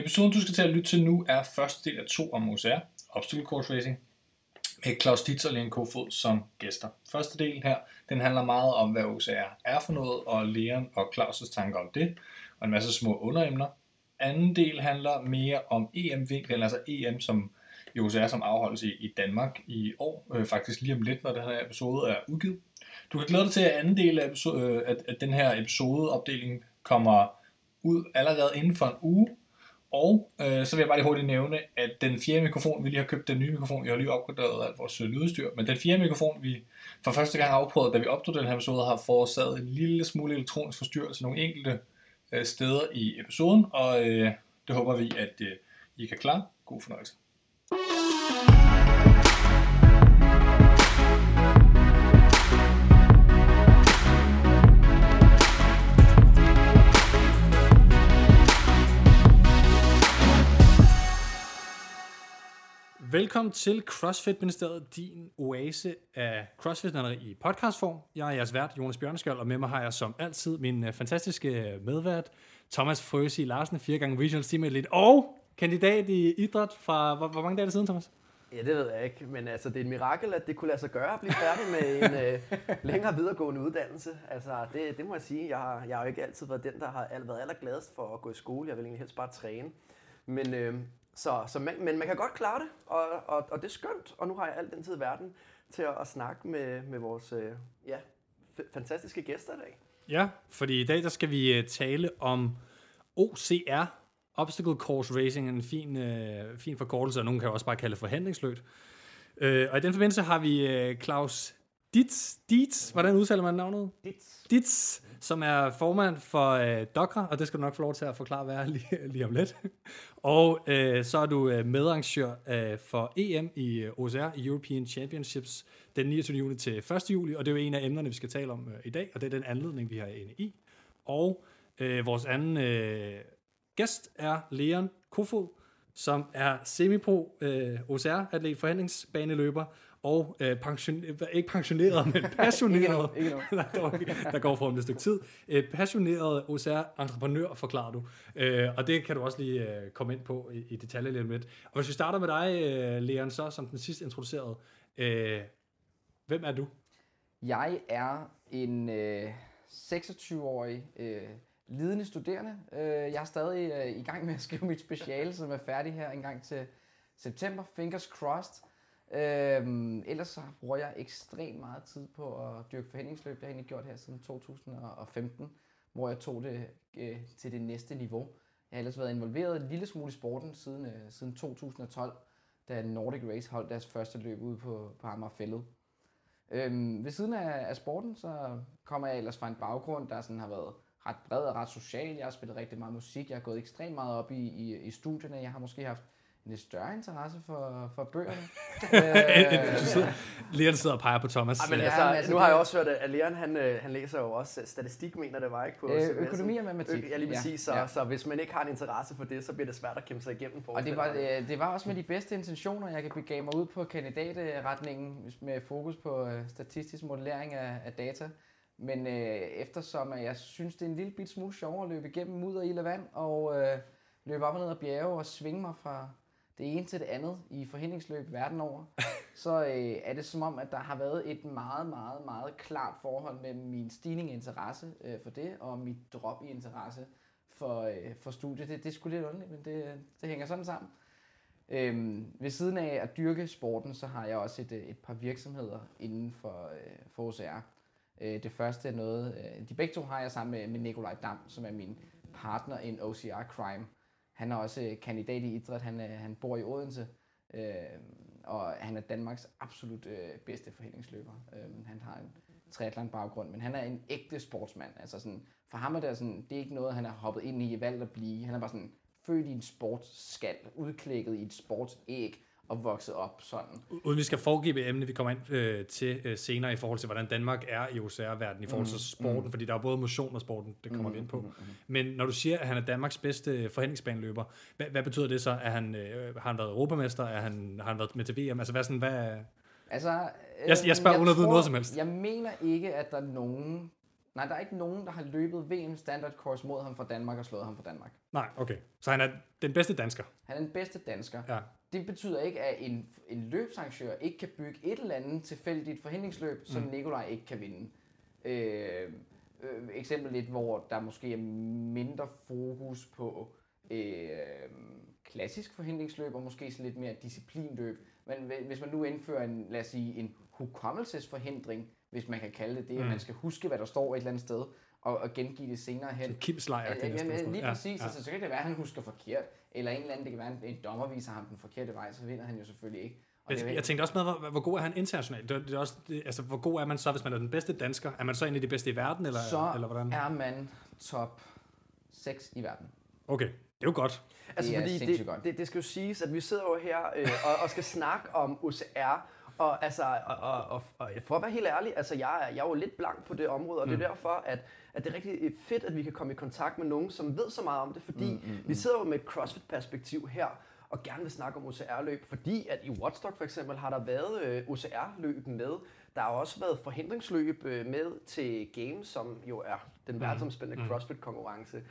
Episoden, du skal til at lytte til nu, er første del af to om OCR, Obstacle Course Racing, med Claus Dietz og Leon Kofod som gæster. Første del her, den handler meget om, hvad OCR er for noget, og Leon og Claus' tanker om det, og en masse små underemner. Anden del handler mere om EM-vinklen, altså EM som i OCR, som afholdes i, i Danmark i år, øh, faktisk lige om lidt, når den her episode er udgivet. Du kan glæde dig til, at anden del af episode, øh, at, at den her episodeopdeling kommer ud allerede inden for en uge, og øh, så vil jeg bare lige hurtigt nævne, at den fjerde mikrofon, vi lige har købt, den nye mikrofon, vi har lige opgraderet alt vores øh, lydudstyr, men den fjerde mikrofon, vi for første gang afprøvede, da vi optog den her episode, har forårsaget en lille smule elektronisk forstyrrelse nogle enkelte øh, steder i episoden, og øh, det håber vi, at øh, I kan klare. God fornøjelse. Velkommen til CrossFit Ministeriet, din oase af crossfit i podcastform. Jeg er jeres vært, Jonas Bjørneskjold, og med mig har jeg som altid min øh, fantastiske medvært, Thomas Frøsi Larsen, fire gange regional team elite, og kandidat i idræt fra, hvor, hvor mange dage er det siden, Thomas? Ja, det ved jeg ikke, men altså, det er et mirakel, at det kunne lade sig gøre at blive færdig med en øh, længere videregående uddannelse. Altså, det, det må jeg sige. Jeg har, jeg har jo ikke altid været den, der har været allergladest for at gå i skole. Jeg vil egentlig helst bare træne. Men, øh, så, så man, men man kan godt klare det, og, og, og det er skønt. Og nu har jeg al den tid i verden til at, at snakke med, med vores øh, ja, fantastiske gæster i dag. Ja, fordi i dag der skal vi øh, tale om OCR, Obstacle Course Racing, en fin, øh, fin forkortelse, og nogen kan også bare kalde det forhandlingsløb. Øh, og i den forbindelse har vi øh, Claus Ditz, Ditz, hvordan udtaler man navnet? Ditz. Ditz, som er formand for øh, Dokra, og det skal du nok få lov til at forklare, hvad er lige, lige om lidt. og øh, så er du øh, medarrangør øh, for EM i øh, OCR, European Championships, den 29. juni til 1. juli, og det er jo en af emnerne, vi skal tale om øh, i dag, og det er den anledning, vi har inde i. Og øh, vores anden øh, gæst er Leon Kofod, som er semipro øh, OCR-atlet, forhandlingsbaneløber, og øh, pension, ikke pensioneret, men passioneret, ikke nu, ikke nu. der går for et stykke tid, øh, passioneret OCR-entreprenør, forklarer du. Øh, og det kan du også lige øh, komme ind på i, i detaljer lidt lidt. Og hvis vi starter med dig, øh, Leon, så som den sidste introducerede, øh, hvem er du? Jeg er en øh, 26-årig øh, lidende studerende. Øh, jeg er stadig øh, i gang med at skrive mit speciale, som er færdig her en gang til september. Fingers crossed. Øhm, ellers så bruger jeg ekstremt meget tid på at dyrke forhindringsløb. Det har jeg egentlig gjort her siden 2015, hvor jeg tog det øh, til det næste niveau. Jeg har ellers været involveret en lille smule i sporten siden, øh, siden 2012, da Nordic Race holdt deres første løb ude på, på Amagerfællet. Øhm, ved siden af, af sporten, så kommer jeg ellers fra en baggrund, der sådan har været ret bred og ret social. Jeg har spillet rigtig meget musik. Jeg har gået ekstremt meget op i, i, i studierne. Jeg har måske haft en lidt større interesse for, for bøgerne. øh, Leon sidder og peger på Thomas. Ej, men altså, altså, nu har jeg også hørt, at Leon han, øh, han læser jo også statistik, mener det var ikke på øh, Økonomi og matematik. Ja, lige præcis. Ja. Så, ja. så hvis man ikke har en interesse for det, så bliver det svært at kæmpe sig igennem. Og det var, øh, det var også med de bedste intentioner. Jeg kan begive mig ud på kandidatretningen med fokus på statistisk modellering af, af data. Men øh, eftersom jeg synes, det er en lille bit smule sjovere at løbe igennem mudder, i vand og øh, løbe op og ned ad bjerge og svinge mig fra, det ene til det andet i forhindringsløb verden over, så øh, er det som om, at der har været et meget, meget, meget klart forhold mellem min stigning i interesse øh, for det, og mit drop i interesse for, øh, for studiet. Det, det er sgu lidt underligt, men det, det hænger sådan sammen. Øhm, ved siden af at dyrke sporten, så har jeg også et, et par virksomheder inden for, øh, for OCR. Øh, det første er noget, øh, de begge to har jeg sammen med, med Nikolaj Dam, som er min partner i OCR Crime han er også øh, kandidat i idræt. Han, øh, han bor i Odense, øh, og han er Danmarks absolut øh, bedste forhindringsløber. Øh, han har en triathlon baggrund, men han er en ægte sportsmand. Altså sådan, for ham er det, sådan, det er ikke noget, han har hoppet ind i, valgt at blive. Han er bare sådan født i en sportsskal, udklækket i et sportsæg, og vokset op sådan. Uden vi skal foregive emne, vi kommer ind øh, til øh, senere i forhold til, hvordan Danmark er i OCR-verdenen, i forhold til mm, sporten, mm. fordi der er både motion og sporten, det kommer mm, vi ind på. Mm, mm. Men når du siger, at han er Danmarks bedste forhændingsbaneløber, hvad, hvad betyder det så? Er han, øh, har han været europamester? Er han, har han været med til VM? Altså, hvad, sådan, hvad, altså, øh, jeg, jeg spørger uden at vide noget som helst. Jeg mener ikke, at der er nogen Nej, der er ikke nogen, der har løbet VM Standard Course mod ham fra Danmark og slået ham fra Danmark. Nej, okay. Så han er den bedste dansker. Han er den bedste dansker. Ja. Det betyder ikke, at en, en løbsarrangør ikke kan bygge et eller andet tilfældigt forhindringsløb, som mm. Nikolaj ikke kan vinde. Øh, øh, eksempel lidt, hvor der måske er mindre fokus på øh, klassisk forhindringsløb, og måske sådan lidt mere disciplinløb. Men hvi- hvis man nu indfører en, lad os sige, en hukommelsesforhindring, hvis man kan kalde det det, mm. at man skal huske, hvad der står et eller andet sted, og, og gengive det senere hen. Kim Slejer. Ja, ja, ja, lige præcis. Ja. Altså, så kan det være, at han husker forkert, eller en eller anden, det kan være, en dommer viser ham den forkerte vej, så vinder han jo selvfølgelig ikke. Og det Jeg, tænkte også med, hvor, hvor god er han internationalt? Det, er- det er også, det, altså, hvor god er man så, hvis man er den bedste dansker? Er man så en af de bedste i verden, eller, så eller hvordan? er man top 6 i verden. Okay, det er jo godt. Altså, Det er fordi det, godt. det, det skal jo siges, at vi sidder jo her øh, og, og skal snakke om OCR, og, altså, og, og, og, og for at være helt ærlig, altså, jeg, er, jeg er jo lidt blank på det område, og det er derfor, at, at det er rigtig fedt, at vi kan komme i kontakt med nogen, som ved så meget om det, fordi mm, mm, mm. vi sidder jo med et CrossFit-perspektiv her, og gerne vil snakke om OCR-løb, fordi at i Watchdog for eksempel har der været øh, OCR-løb med. Der har også været forhindringsløb øh, med til Games, som jo er den verdensomspændende CrossFit-konkurrence.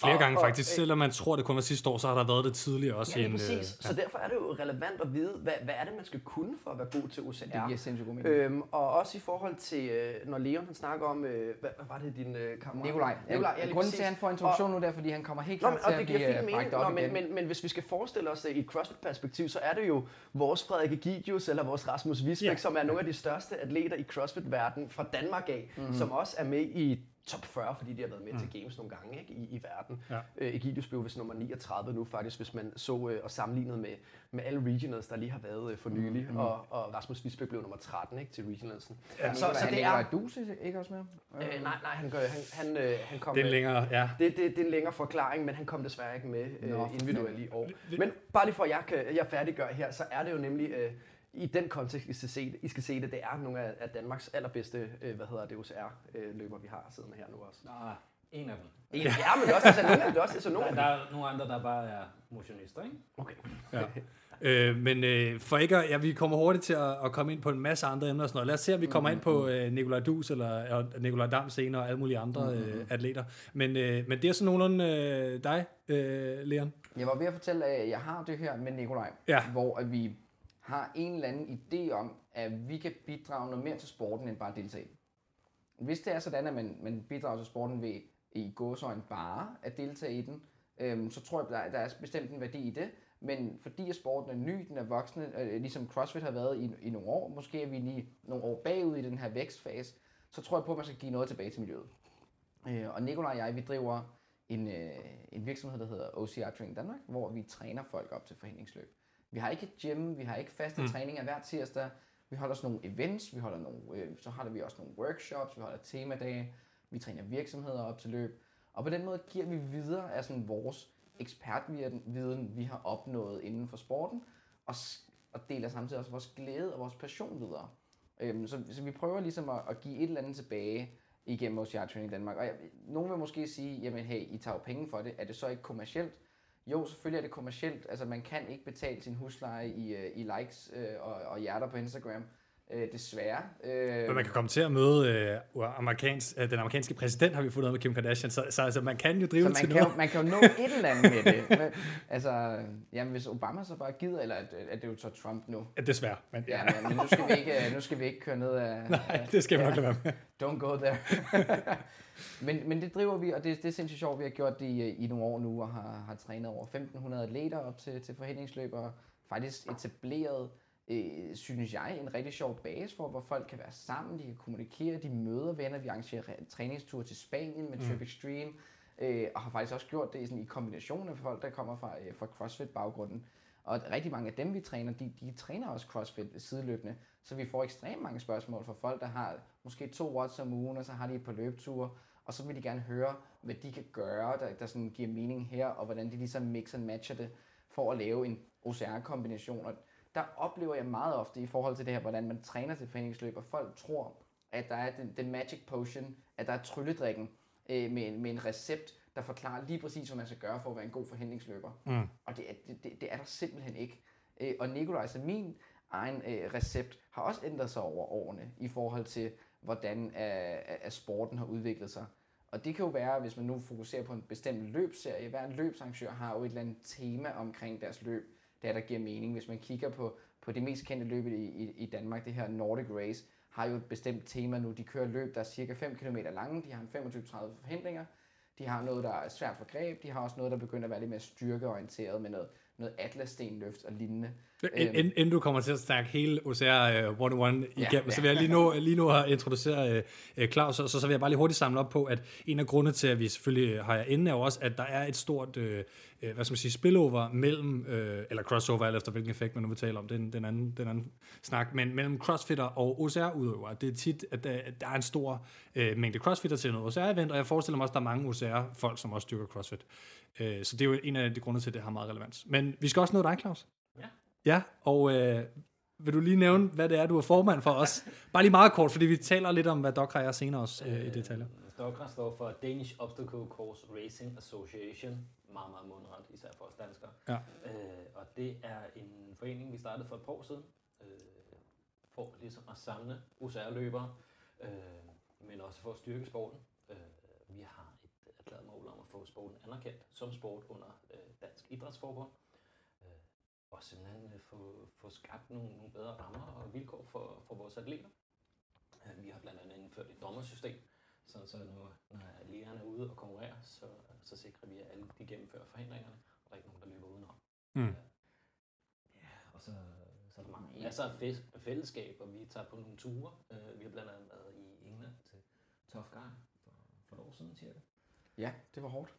Flere Og- gange og, faktisk, øh, selvom man tror, det kun var sidste år, så har der været det tidligere også. Ja, en, præcis. øh, Så derfor er det jo relevant at vide, hvad, hvad er det, man skal kunne for at være god til OCR. Det giver sindssygt god mening. Øhm, og også i forhold til, øh, når Leon han snakker om, øh, hvad, hvad var det din øh, kammerat? Nikolaj. Nikolaj, ja, Grunden til, at han får introduktion nu, det er, fordi han kommer helt klart men, til og at det giver blive fin øh, mening, Nå, men, igen. men, men hvis vi skal forestille os det i et CrossFit-perspektiv, så er det jo vores Frederik Egidius eller vores Rasmus Wisbæk, Ja. yeah. som er nogle af de største atleter i CrossFit-verdenen fra Danmark af, mm-hmm. som også er med i top 40, fordi de har været med mm. til Games nogle gange ikke, i, i verden. Ja. Øh, Egidius blev vist nummer 39 nu faktisk, hvis man så øh, og sammenlignet med, med alle regionals, der lige har været øh, for nylig, mm-hmm. og, og Rasmus Wisbæk blev nummer 13 ikke, til regionalsen. Ja, så, så det Nikolaj er... Dus ikke også med? Øh, nej, nej, han, gør, han, han, øh, han kom... Det er en længere, ja. det, det, det er en længere forklaring, men han kom desværre ikke med øh, Nå. individuelt i år. Men bare lige for at jeg, kan, jeg færdiggør her, så er det jo nemlig øh, i den kontekst, I skal se det, I skal se det, det er nogle af, af Danmarks allerbedste, øh, hvad hedder det, OCR-løber, vi har siddende her nu også. Nå, en af dem. Ja, men det er også altså, nogle af det er også altså, nogle Der, af der dem. er nogle andre, der bare er motionister, ikke? Okay. ja. Øh, men øh, for ikke at, ja, vi kommer hurtigt til at, at komme ind på en masse andre emner og sådan noget. Lad os se, om vi kommer ind på øh, Nikolaj Dus eller og Nikolaj Dam senere og alle mulige andre øh, atleter. Men, øh, men det er sådan nogenlunde øh, dig, øh, Leon. Jeg var ved at fortælle, at jeg har det her med Nikolaj, Ja. hvor at vi har en eller anden idé om, at vi kan bidrage noget mere til sporten, end bare at deltage. Hvis det er sådan, at man, man bidrager til sporten ved i gåsøjne bare at deltage i den, øhm, så tror jeg, der, der er bestemt en værdi i det. Men fordi at sporten er ny, den er voksende, øh, ligesom CrossFit har været i, i nogle år, måske er vi lige nogle år bagud i den her vækstfase, så tror jeg på, at man skal give noget tilbage til miljøet. Øh, og Nikolaj og jeg, vi driver en, øh, en virksomhed, der hedder OCR Training Danmark, hvor vi træner folk op til forhindringsløb. Vi har ikke et gym, vi har ikke faste mm. træninger hver tirsdag. Vi holder sådan nogle events, vi holder nogle, øh, så holder vi også nogle workshops, vi holder temadage, vi træner virksomheder op til løb. Og på den måde giver vi videre af sådan vores ekspertviden, vi har opnået inden for sporten, og, og deler samtidig også vores glæde og vores passion videre. Øhm, så, så vi prøver ligesom at, at give et eller andet tilbage igennem OCR Training Danmark. Og jeg, nogen vil måske sige, jamen hey, I tager jo penge for det. Er det så ikke kommercielt? Jo, selvfølgelig er det kommercielt. Altså man kan ikke betale sin husleje i, øh, i likes øh, og, og hjerter på Instagram. Øh, desværre. Øh, Men man kan komme til at møde øh, amerikans, øh, den amerikanske præsident, har vi fundet ud af med Kim Kardashian, så, så altså, man kan jo drive så til man kan, jo, noget. man kan jo nå et eller andet med det. Men, altså, jamen hvis Obama så bare gider, eller er det- er jo så Trump nu? Ja, desværre, men ja. Ja, men nu skal vi ikke, nu skal vi ikke køre ned af... Nej, det skal vi nok lade være med. Don't go there. men, men det driver vi, og det, det er sindssygt sjovt. Vi har gjort det i, i nogle år nu, og har, har trænet over 1.500 atleter op til, til forhindringsløb, og faktisk etableret, øh, synes jeg, en rigtig sjov base for, hvor folk kan være sammen, de kan kommunikere, de møder venner, vi arrangerer re- træningsture til Spanien med Trip Extreme, øh, og har faktisk også gjort det sådan, i kombination med folk, der kommer fra, øh, fra CrossFit-baggrunden. Og rigtig mange af dem, vi træner, de, de træner også CrossFit sideløbende. Så vi får ekstremt mange spørgsmål fra folk, der har måske to watts om ugen, og så har de et par løbeture, og så vil de gerne høre, hvad de kan gøre, der, der sådan giver mening her, og hvordan de ligesom mixer og matcher det, for at lave en OCR-kombination. Og der oplever jeg meget ofte i forhold til det her, hvordan man træner til foreningsløb, og folk tror, at der er den, den magic potion, at der er trylledrikken øh, med, en, med en recept, der forklarer lige præcis, hvad man skal gøre for at være en god forhindringsløber. Mm. Og det, er- det, det, det er der simpelthen ikke. Øh, og Nikolaj, så min egen øh, recept har også ændret sig over årene i forhold til, hvordan at, at sporten har udviklet sig. Og det kan jo være, hvis man nu fokuserer på en bestemt løbserie, hver løbsarrangør har jo et eller andet tema omkring deres løb, der der giver mening. Hvis man kigger på, på det mest kendte løb i, i, i Danmark, det her Nordic Race, har jo et bestemt tema nu. De kører løb, der er cirka 5 km lange, de har en 25-30 forhindringer, de har noget, der er svært for greb, de har også noget, der begynder at være lidt mere styrkeorienteret med noget, noget atlasstenløft og lignende. Inden, inden du kommer til at snakke hele OCR uh, 101 igennem, ja, så vil jeg lige nu, lige nu have introduceret uh, Claus, så, så vil jeg bare lige hurtigt samle op på, at en af grundene til, at vi selvfølgelig har jer inde, er jo også, at der er et stort uh, hvad skal man sige, spillover mellem, uh, eller crossover, alt efter hvilken effekt man nu vil tale om, den, den, anden, den anden snak, men mellem crossfitter og OCR-udøvere. Det er tit, at der, er en stor uh, mængde crossfitter til noget OCR-event, og jeg forestiller mig også, at der er mange OCR-folk, som også styrker crossfit. Uh, så det er jo en af de grunde til, at det har meget relevans. Men vi skal også nå dig, Claus. Ja. Og øh, vil du lige nævne, hvad det er, du er formand for os? Bare lige meget kort, fordi vi taler lidt om, hvad DOCRA er senere også øh, i detaljer. DOCRA står for Danish Obstacle Course Racing Association. Meget, meget mundret, især for os danskere. Ja. Øh, og det er en forening, vi startede for et par år siden, øh, for ligesom at samle OCR-løbere, øh, men også for at styrke sporten. Øh, vi har et erklæret mål om at få sporten anerkendt som sport under øh, Dansk Idrætsforbund og simpelthen øh, få, få skabt nogle, nogle bedre rammer og vilkår for, for vores atleter. Øh, vi har blandt andet indført et dommersystem, så, så når, når lægerne er ude og konkurrerer, så, så sikrer vi, at alle de gennemfører forhindringerne, og der er ikke nogen, der løber udenom. Mm. Ja, og så, så er der mange, masser af fæ- fællesskab, og vi tager på nogle ture. Vi har blandt andet været i England til Tough Guy for, for et år siden, cirka. Ja, det var hårdt.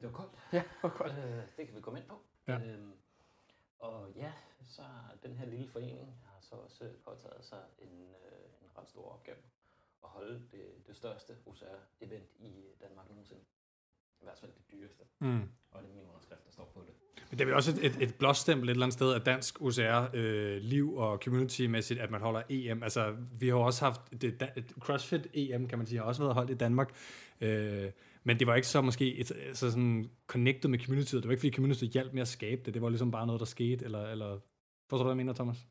Det var koldt. Ja, det var koldt. Det kan vi komme ind på. Ja. Øhm, og ja, så den her lille forening har så også påtaget sig en, øh, en ret stor opgave at holde det, det største OCR-event i Danmark nogensinde. I hvert fald det dyreste. Mm. Og det er min underskrift, der står på det. Er vel også et, et, et blåstempel et eller andet sted af dansk OCR-liv øh, og community-mæssigt, at man holder EM. Altså, vi har også haft det, et CrossFit-EM, kan man sige, har også været holdt i Danmark. Øh, men det var ikke så måske et, så sådan connected med communityet. Det var ikke, fordi communityet hjalp med at skabe det. Det var ligesom bare noget, der skete. Eller, eller forstår du, hvad jeg mener, Thomas?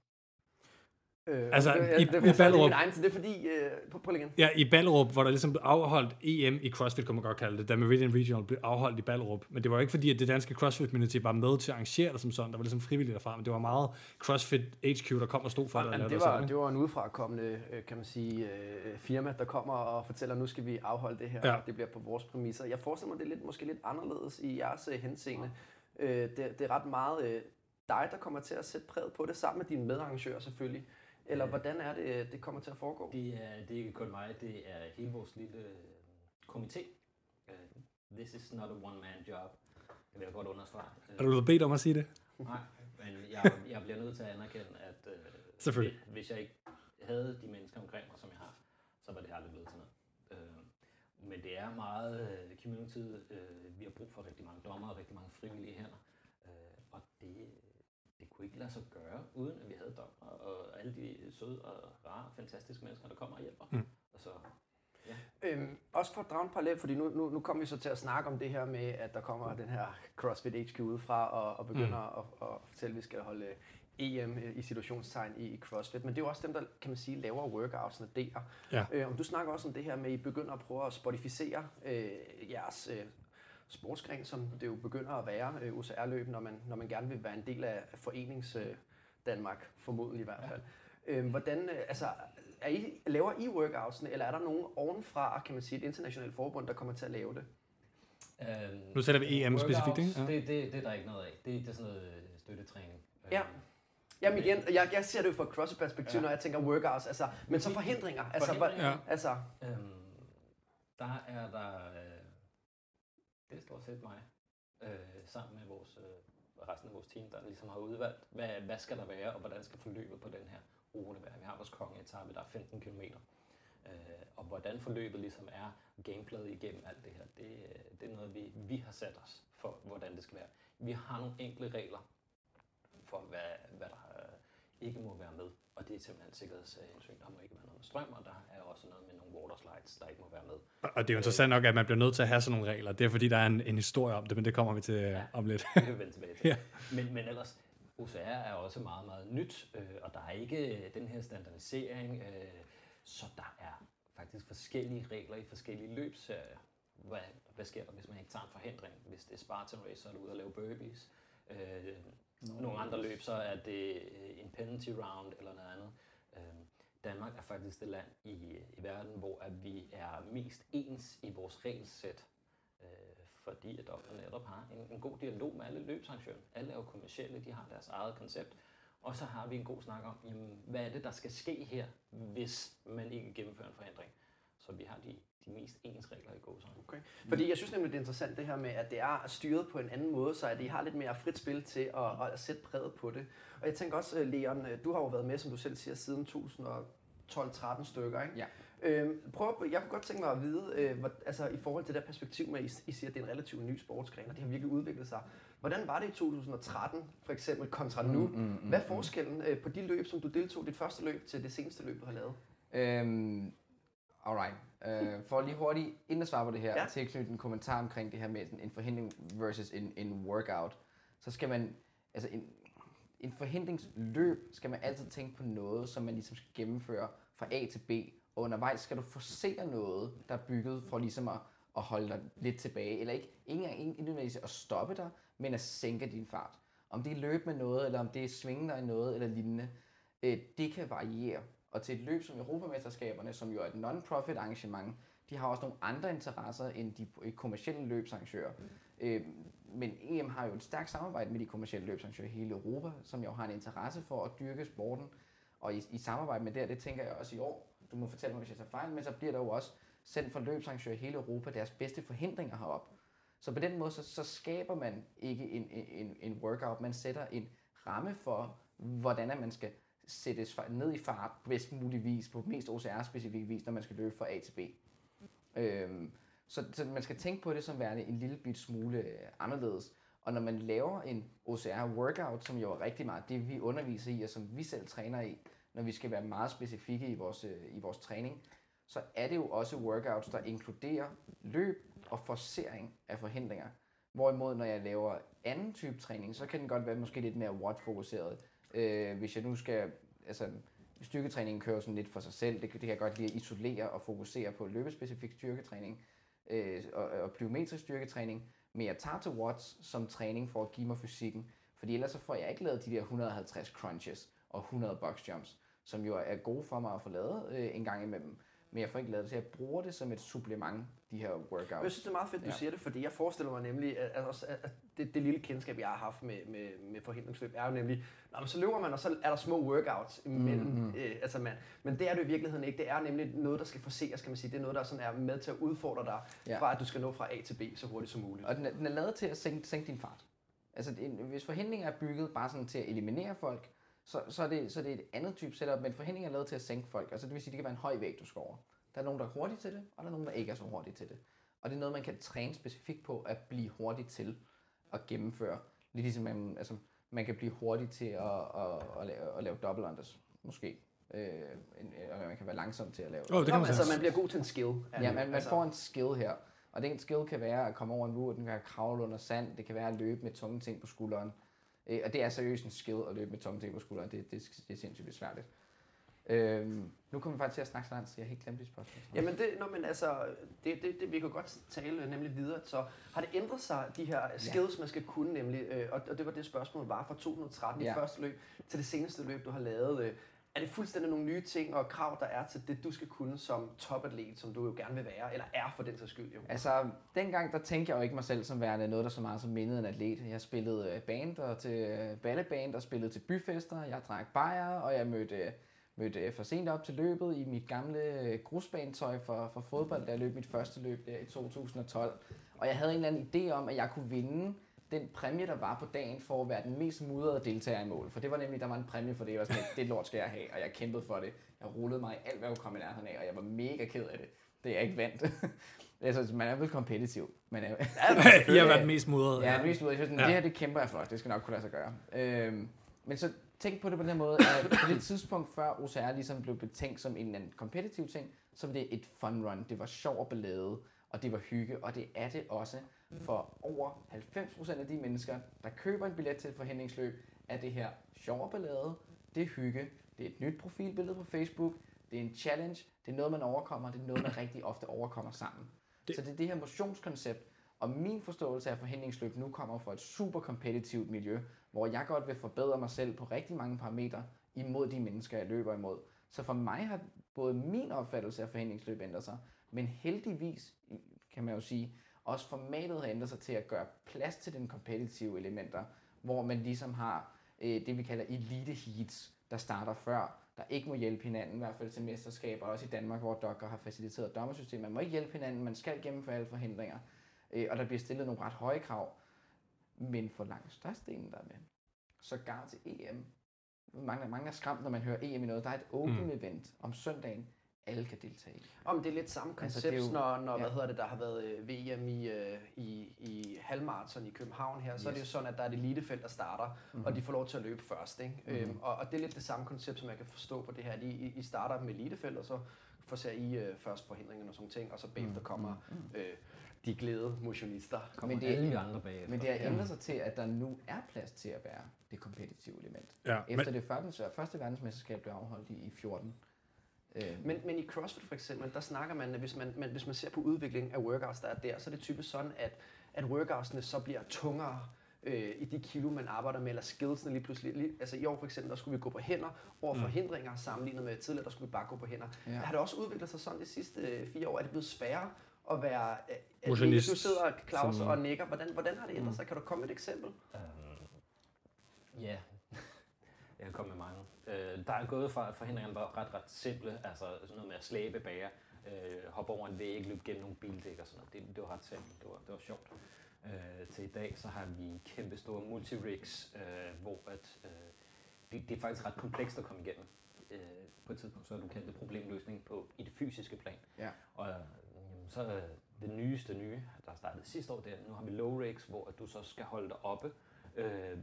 Øh, Altså, det, i- det, det, i det, det, Ballerup- egen, det er fordi, øh, prøv, igen. Ja, i Ballerup, hvor der ligesom blev afholdt EM i CrossFit, kan man godt kalde det, da Meridian Regional blev afholdt i Ballerup. Men det var ikke fordi, at det danske CrossFit-community var med til at arrangere det som sådan. Der var ligesom frivilligt derfra, men det var meget CrossFit HQ, der kom og stod for det. og Jamen, lavede det, det var, det var en udefrakommende, øh, kan man sige, øh, firma, der kommer og fortæller, nu skal vi afholde det her, Ja. ja. og det bliver på vores præmisser. Jeg forestiller mig, det er lidt, måske lidt anderledes i jeres øh, henseende. Øh, det, det er ret meget dig, der kommer til at sætte præget på det, sammen med dine medarrangører selvfølgelig. Eller Ja. hvordan er det, øh, det kommer til at foregå? Det er, det er ikke kun mig, det er hele vores lille øh, komité. Uh, this is not a one-man job. Det vil jeg godt understrege. Er du blevet bedt om at sige det? Nej, men jeg, jeg bliver nødt til at anerkende, at øh, Selvfølgelig. hvis- hvis jeg ikke havde de mennesker omkring mig, som jeg har, så var det aldrig blevet til noget. Øh, men det er meget øh, community. Øh, vi har brug for rigtig mange dommer og rigtig mange frivillige hænder. Øh, og det, det kunne ikke lade sig gøre, uden at vi havde dommer og alle de søde og rare, fantastiske mennesker, der kommer og hjælper. Mm. Og så, Øhm, også for at drage en parallel, fordi nu, nu, nu kommer vi så til at snakke om det her med, at der kommer den her CrossFit HQ udefra og, og begynder mm. at, at fortælle, at vi skal holde EM i situationstegn i, i CrossFit. Men det er jo også dem, der kan man sige, laver workoutsene der. Ja. Øh, og du snakker også om det her med, at I begynder at prøve at spotificere øh, jeres øh, sportsgren, som det jo begynder at være, øh, OCR-løb, når man, når man gerne vil være en del af forenings øh, Danmark, formodentlig i hvert fald. Ja. Øh, hvordan, øh, altså, er I, laver I workoutsene, eller er der nogen ovenfra, kan man sige, et internationalt forbund, der kommer til at lave det? Øhm, Nu sætter vi EM specifikt, ikke? Ja. Ja. Det, det, det er der ikke noget af. Det, det er sådan noget øh, støttetræning. Ja. Øhm, Jamen igen, jeg, jeg ser det jo fra et CrossFit-perspektiv, ja. Ja. når jeg tænker workouts, altså, men så forhindringer. Altså, Forhindringer. Hvor, altså, Øhm, der er der, øh, det er stort set mig, øh, sammen med vores, øh, resten af vores team, der ligesom har udvalgt, hvad, hvad skal der være, og hvordan skal forløbet på den her rute være. Vi har vores kongeetappe, der er 15 km. Øh, og hvordan forløbet ligesom er gameplayet igennem alt det her, det, øh, det er noget, vi, vi har sat os for, hvordan det skal være. Vi har nogle enkle regler for, hvad, hvad der øh, ikke må være med. Og det er simpelthen sikkerhedshensyn. Der må ikke være noget strøm, og der er også noget med nogle water slides, der ikke må være med. Og det er jo interessant nok, at man bliver nødt til at have sådan nogle regler. Det er fordi, der er en, en historie om det, men det kommer vi til ja. Ja. om lidt. Det kan vi vende tilbage til. Ja. men, men ellers, OCR er også meget, meget nyt, øh, og der er ikke øh, den her standardisering, øh, så der er faktisk forskellige regler i forskellige løbsserier. Hvad, hvad sker der, hvis man ikke tager en forhindring? Hvis det er Spartan Race, så er du ude at lave burpees. Øh, nogle andre løb, så er det øh, en penalty round eller noget andet. Øh, Danmark er faktisk det land i, i verden, hvor at vi er mest ens i vores regelsæt. Øh, fordi at der netop har en, en god dialog med alle løbsarrangører. Alle er jo kommersielle, de har deres eget koncept. Og så har vi en god snak om, jamen, hvad er det, der skal ske her, hvis man ikke gennemfører en forandring. Så vi har de, de mest ens regler i gåsøjne. Okay. Fordi jeg synes nemlig, det er interessant det her med, at det er styret på en anden måde, så at I har lidt mere frit spil til at, at sætte præget på det. Og jeg tænker også, Leon, du har jo været med, som du selv siger, siden 2012-13 stykker, ikke? Ja. Øhm, prøv, jeg kunne godt tænke mig at vide, øh, hvor, altså i forhold til det der perspektiv med, at I, I siger, at det er en relativt ny sportsgren, og det har virkelig udviklet sig. Hvordan var det i 2013, for eksempel, kontra nu? Mm, mm, mm, Hvad er forskellen øh, på de løb, som du deltog, dit første løb, til det seneste løb, du har lavet? Øhm, alright. Uh, for lige hurtigt inden at svare på det her, Ja. tilknytte en kommentar omkring det her med sådan en forhindring versus en, en workout, så skal man, altså en, en forhindringsløb skal man altid tænke på noget, som man ligesom skal gennemføre fra A til B, og undervejs skal du forsere noget, der er bygget for ligesom at, at holde dig lidt tilbage, eller ikke, ikke engang nødvendigvis at stoppe dig, men at sænke din fart. Om det er løb med noget, eller om det er svinge dig i noget, eller lignende, øh, det kan variere. Og til et løb som Europamesterskaberne, som jo er et non-profit arrangement, de har også nogle andre interesser end de kommercielle løbsarrangører. Øh, men EM har jo et stærkt samarbejde med de kommercielle løbsarrangører i hele Europa, som jo har en interesse for at dyrke sporten. Og i, i samarbejde med det, det tænker jeg også i år, du må fortælle mig, hvis jeg tager fejl, men så bliver der jo også sendt fra løbsarrangører i hele Europa deres bedste forhindringer herop. Så på den måde, så, så skaber man ikke en, en, en workout, man sætter en ramme for, hvordan man skal sættes ned i fart på bedst mulig vis, på mest OCR-specifik vis, når man skal løbe fra A til B. Øhm, så, så man skal tænke på det som værende en lille bit smule øh, anderledes. Og når man laver en OCR-workout, som jo er rigtig meget det, vi underviser i, og som vi selv træner i, når vi skal være meget specifikke i vores, øh, i vores træning, så er det jo også workouts, der inkluderer løb og forcering af forhindringer. Hvorimod, når jeg laver anden type træning, så kan den godt være måske lidt mere watt-fokuseret. Øh, hvis jeg nu skal, altså styrketræningen kører sådan lidt for sig selv, det, det kan jeg godt lide at isolere og fokusere på. Løbespecifik styrketræning øh, og, og plyometrisk styrketræning, men jeg tager til watts som træning for at give mig fysikken, fordi ellers så får jeg ikke lavet de der 150 crunches og 100 box jumps, som jo er gode for mig at få lavet øh, en gang imellem. Men jeg får ikke lavet det, så jeg bruger det som et supplement, de her workouts. Jeg synes, det er meget fedt, du Ja. siger det, fordi jeg forestiller mig nemlig, at, at, at det, det lille kendskab, jeg har haft med, med, med forhindringsløb, er jo nemlig, når så løber man, og så er der små workouts imellem. Mhm. Mm, øh, altså man, men det er det i virkeligheden ikke. Det er nemlig noget, der skal forseres, kan man sige. Det er noget, der sådan er med til at udfordre dig, Ja. fra at du skal nå fra A til B så hurtigt som muligt. Og den er, den er lavet til at sænke, sænke din fart. Altså, hvis forhindringer er bygget bare sådan til at eliminere folk, så, så, er det, så er det et andet type setup, men forhindringer er lavet til at sænke folk. Altså, det vil sige, det kan være en høj væg, du skal over. Der er nogen, der er hurtige til det, og der er nogen, der ikke er så hurtige til det. Og det er noget, man kan træne specifikt på at blive hurtig til at gennemføre. Lidt ligesom man, altså, man kan blive hurtig til at, at, at, lave, at lave double unders, måske. Øh, en, og man kan være langsom til at lave. Oh, det kan man altså, man bliver god til en skill. Ja, man, man altså, får en skill her. Og den skill kan være at komme over en mur, den kan være at kravle under sand, det kan være at løbe med tunge ting på skulderen. Øh, og det er seriøst en skill at løbe med tunge ting på skulderen. Det, det, det er sindssygt besværligt. Øhm, nu kommer vi faktisk til at snakke så langt, så jeg har helt glemt de spørgsmål. Jamen, det, nå, men altså, det, det, det, vi kan godt tale nemlig videre. Så har det ændret sig, de her skills, man skal kunne nemlig, øh, og, og det var det spørgsmål, var fra 2013 ja. i Ja. første løb til det seneste løb, du har lavet. Øh, er det fuldstændig nogle nye ting og krav, der er til det, du skal kunne som topatlet, som du jo gerne vil være, eller er for den sags skyld jo? Altså, dengang der tænkte jeg jo ikke mig selv som værende noget, der så meget som mindede en atlet. Jeg spillede øh, band og til øh, balleband og spillede til byfester. Jeg drak bajer, og jeg mødte, mødte øh, for sent op til løbet i mit gamle grusbanetøj for, for fodbold, da jeg løb mit første løb der i 2012. Og jeg havde en eller anden idé om, at jeg kunne vinde den præmie, der var på dagen for at være den mest mudrede deltager i mål. For det var nemlig, der var en præmie for det. Jeg var sådan, det lort skal jeg have, og jeg kæmpede for det. Jeg rullede mig i alt, hvad jeg kunne komme i nærheden af, og jeg var mega ked af det. Det er jeg ikke vandt. altså, man er vel kompetitiv. Man er, I har været mest mudret. Ja, mest ud af, sådan, Ja. ja. det her det kæmper jeg for, det skal nok kunne lade sig gøre. Øhm, men så tænk på det på den her måde, at på det tidspunkt, før OCR ligesom blev betænkt som en eller anden kompetitiv ting, så var det et fun run. Det var sjov og ballade, og det var hygge, og det er det også for over 90% af de mennesker, der køber en billet til et forhindringsløb, er det her sjov og ballade, det er hygge, det er et nyt profilbillede på Facebook, Det er en challenge, det er noget, man overkommer, det er noget, man rigtig ofte overkommer sammen. Det. Det- Så det er det her motionskoncept, og min forståelse af forhindringsløb nu kommer fra et super kompetitivt miljø, hvor jeg godt vil forbedre mig selv på rigtig mange parametre imod de mennesker, jeg løber imod. Så for mig har både min opfattelse af forhindringsløb ændret sig, men heldigvis, kan man jo sige, også formatet har ændret sig til at gøre plads til den kompetitive elementer, hvor man ligesom har øh, det, vi kalder elite heats, der starter før, der ikke må hjælpe hinanden, i hvert fald til mesterskaber, også i Danmark, hvor Docker har faciliteret dommersystemet. Man må ikke hjælpe hinanden, man skal gennemføre alle forhindringer, øh, og der bliver stillet nogle ret høje krav, men for langt størstedelen der er med, sågar til EM, mange, mange er skræmt, når man hører EM i noget, der er et open mm. event om søndagen, alle kan deltage i. Om det er lidt samme Altså, koncept, altså, jo- når, når ja. hvad hedder det, der har været øh, VM i, øh, i, i halvmarathon i København her, så er det jo Yes. sådan, at der er et elitefelt, der starter, mm-hmm. og de får lov til at løbe først. Ikke? Mm-hmm. Øhm, og, og det er lidt det samme koncept, som jeg kan forstå på det her. I, I- I starter med elitefelt, og så får ser I øh, først forhindringerne og sådan ting, og så bagefter kommer øh, de glade motionister. Kommer Men men det er- alle de andre bagefter. Men det har ændret sig til, at der nu er plads til at være det kompetitive element. Ja, Efter men, det første, første verdensmesterskab blev afholdt i, i 14. Øh, Men, men i CrossFit for eksempel, der snakker man, at hvis man, man, hvis man ser på udviklingen af workouts, der er der, så er det typisk sådan, at, at workoutsene så bliver tungere øh, i de kilo, man arbejder med, eller skillsene lige pludselig. Lige, altså i år for eksempel, der skulle vi gå på hænder over forhindringer, sammenlignet med tidligere, der skulle vi bare gå på hænder. Ja. Har det også udviklet sig sådan de sidste øh, fire år? Er det blevet sværere at være... Øh, at Motionist, du sidder, Claus, som- og nikker. Hvordan, hvordan har det ændret sig? Kan du komme med et eksempel? Øhm, ja, jeg kan komme med mange. Øh, der er gået fra, at forhindringerne var ret, ret simple, altså sådan noget med at slæbe bager, øh, hoppe over en væg, løbe gennem nogle bildæk og sådan noget. Det, det var ret simpelt, det var, det var sjovt. Øh, til i dag så har vi kæmpe store multirigs, øh, hvor at, øh, det, det er faktisk ret komplekst at komme igennem. Øh, på et tidspunkt så har du kendt problemløsning på, i det fysiske plan. Ja. Og øh, så er det nyeste nye, der startede sidste år, det er, nu har vi low rigs, hvor at du så skal holde dig oppe, øh,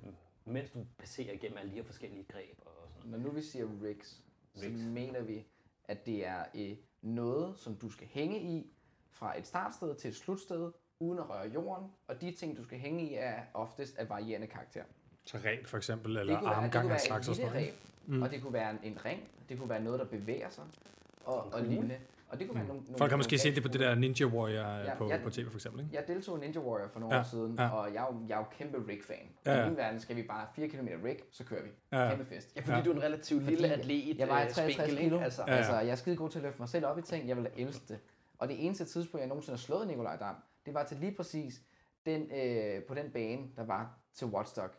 mens du passerer igennem alle de her forskellige greb og. Når nu vi siger rigs, så Rigs. mener vi, at det er øh, noget, som du skal hænge i fra et startsted til et slutsted, uden at røre jorden, og de ting, du skal hænge i, er oftest af varierende karakter. så rent for eksempel, eller det armgang af slags og sådan noget. ræb, og det kunne være en, en ring, det kunne være noget, der bevæger sig, og, og lignende. Og det kunne være nogle, nogle, Mm. Folk har måske nogle set det på det der Ninja Warrior Ja, på, jeg- på tv for eksempel, ikke? Jeg deltog i Ninja Warrior for nogle Ja, år siden, ja. og jeg er, jo, jeg er jo kæmpe rig-fan. Ja, I ja. min verden skal vi bare 4 km rig, så kører vi. Ja. Kæmpe fest. Ja, fordi Ja. du er en relativt Fordi lille atlet, Jeg vejer øh, 63 spinkel, kilo. Altså, Altså, Ja, ja. altså, jeg er skide god til at løfte mig selv op i ting. Jeg vil elske det. Og det eneste tidspunkt, jeg nogensinde har slået Nikolaj Dam, det var til lige præcis den, øh, på den bane, der var til Watchdog,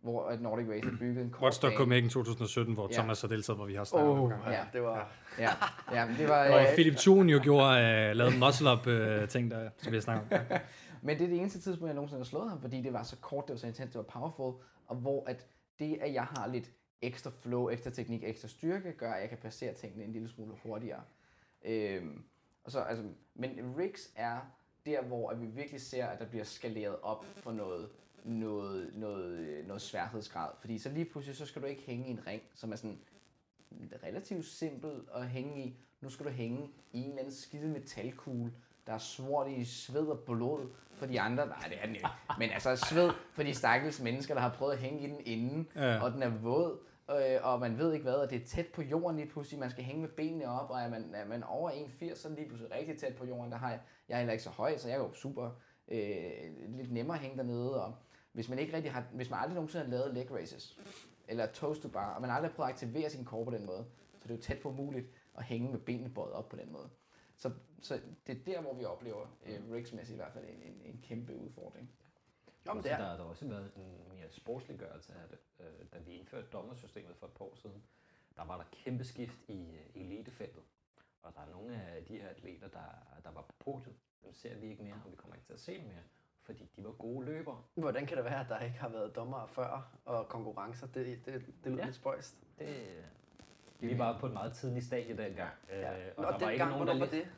hvor at Nordic havde bygget en kort Watchdog bane. Copenhagen 2017, hvor Ja. Thomas har deltaget, hvor vi har snakket Oh, det. ja, det var... Ja, ja men det var... Og Øh, Philip Thun jo gjorde, uh, lavede en muscle-up uh, ting, der, som vi har snakket om. Ja. Men det er det eneste tidspunkt, jeg nogensinde har slået ham, fordi det var så kort, det var så intens, det var powerful, og hvor at det, at jeg har lidt ekstra flow, ekstra teknik, ekstra styrke, gør, at jeg kan passere tingene en lille smule hurtigere. Øhm, og så, altså, men rigs er der, hvor at vi virkelig ser, at der bliver skaleret op for noget, noget, noget, noget sværhedsgrad. Fordi så lige pludselig, så skal du ikke hænge i en ring, som er sådan relativt simpel at hænge i. Nu skal du hænge i en eller anden skide metalkugle, der er smurt i sved og blod for de andre. Nej, det er den ikke. Men altså sved for de stakkels mennesker, der har prøvet at hænge i den inden, Ja. og den er våd, øh, og man ved ikke hvad, og det er tæt på jorden lige pludselig. Man skal hænge med benene op, og er man, er man over 1,80, så er lige pludselig rigtig tæt på jorden. Der har jeg, jeg er heller ikke så høj, så jeg er jo super øh, lidt nemmere at hænge dernede. Og hvis man ikke rigtig har, hvis man aldrig nogensinde har lavet leg races, eller toast to bar, og man aldrig har prøvet at aktivere sin core på den måde, så det er jo tæt på muligt at hænge med benene bøjet op på den måde. Så, så det er der, hvor vi oplever, øh, rigsmæssigt i hvert fald, en, en, en kæmpe udfordring. Jo, men er, der, der har også været en mere sportsliggørelse af det. Øh, da vi indførte dommersystemet for et par år siden, der var der kæmpe skift i øh, elitefeltet. Og der er nogle af de her atleter, der, der var på podiet. Dem ser vi ikke mere, og vi kommer ikke til at se dem mere, fordi de var gode løbere. hvordan kan det være, at der ikke har været dommere før og konkurrencer? Det, det, det lyder Ja. ja. lidt spøjst. Det, vi var på et meget tidligt stadie dengang. Ja. Øh, Nå, og der var ikke dengang, nogen, der hvornår var det?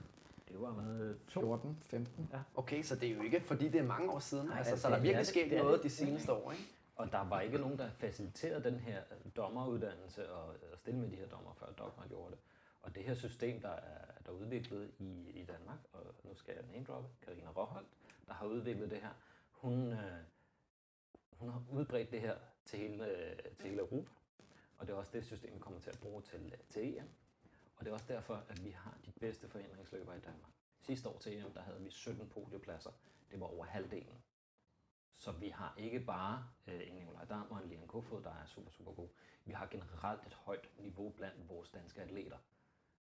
Det var med to 14, 15. Okay, så det er jo ikke, fordi det er mange år siden. Nej, altså, altså, så der er virkelig sket det noget det. de seneste år, ikke? Og der var ikke nogen, der faciliterede den her dommeruddannelse og, og stille med de her dommer, før Dogma gjorde det. Og det her system, der er, der er udviklet i, i Danmark, og nu skal jeg name droppe, Karina Råholt, der har udviklet det her, hun, øh, hun har udbredt det her til hele, øh, til hele Europa. Og det er også det system, vi kommer til at bruge til, øh, til EM. Og det er også derfor, at vi har de bedste forhindringsløbere i Danmark. Sidste år til EM, der havde vi 17 podiepladser. Det var over halvdelen. Så vi har ikke bare øh, en Nikolaj Dam og en Lian Kofod, der er super, super god. Vi har generelt et højt niveau blandt vores danske atleter.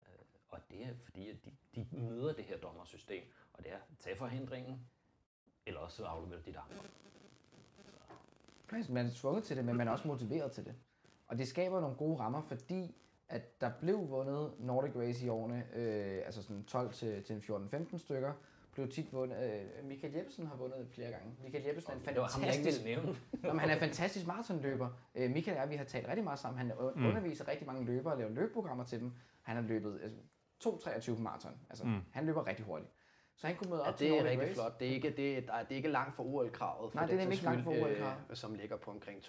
Øh, og det er fordi, at de, de møder det her dommersystem, og det er, tag forhindringen, eller også så afleverer dit andre. Altså, Man er tvunget til det, men man er også motiveret til det. Og det skaber nogle gode rammer, fordi at der blev vundet Nordic Race i årene, øh, altså sådan 12 til, til 14-15 stykker, blev tit vundet. Øh, Michael Jeppesen har vundet flere gange. Michael Jeppesen er en Det var ham, jeg fantastisk. Nå, han er en fantastisk maratonløber. Øh, Michael og jeg, vi har talt rigtig meget sammen. Han mm. underviser rigtig mange løbere og laver løbeprogrammer til dem. Han har løbet altså, 2.23 på maraton. Altså, mm. han løber rigtig hurtigt. Så han kunne møde op Ja, til det er rigtig Race. flot. Det er ikke, det er, det er ikke langt fra OL-kravet. for Nej, det er nemlig ikke langt fra OL-kravet. øh, Som ligger på omkring 2.16,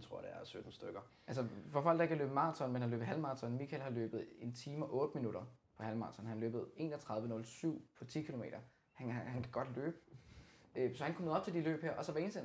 tror jeg det er, 17 stykker. Altså, for folk, der ikke har løbet maraton, men har løbet halvmaraton, Michael har løbet en time og 8 minutter på halvmaraton. Han har løbet 31.07 på 10 km. Han, han, han kan godt løbe. Øh, Så han kunne nå op til de løb her, og så var eneste,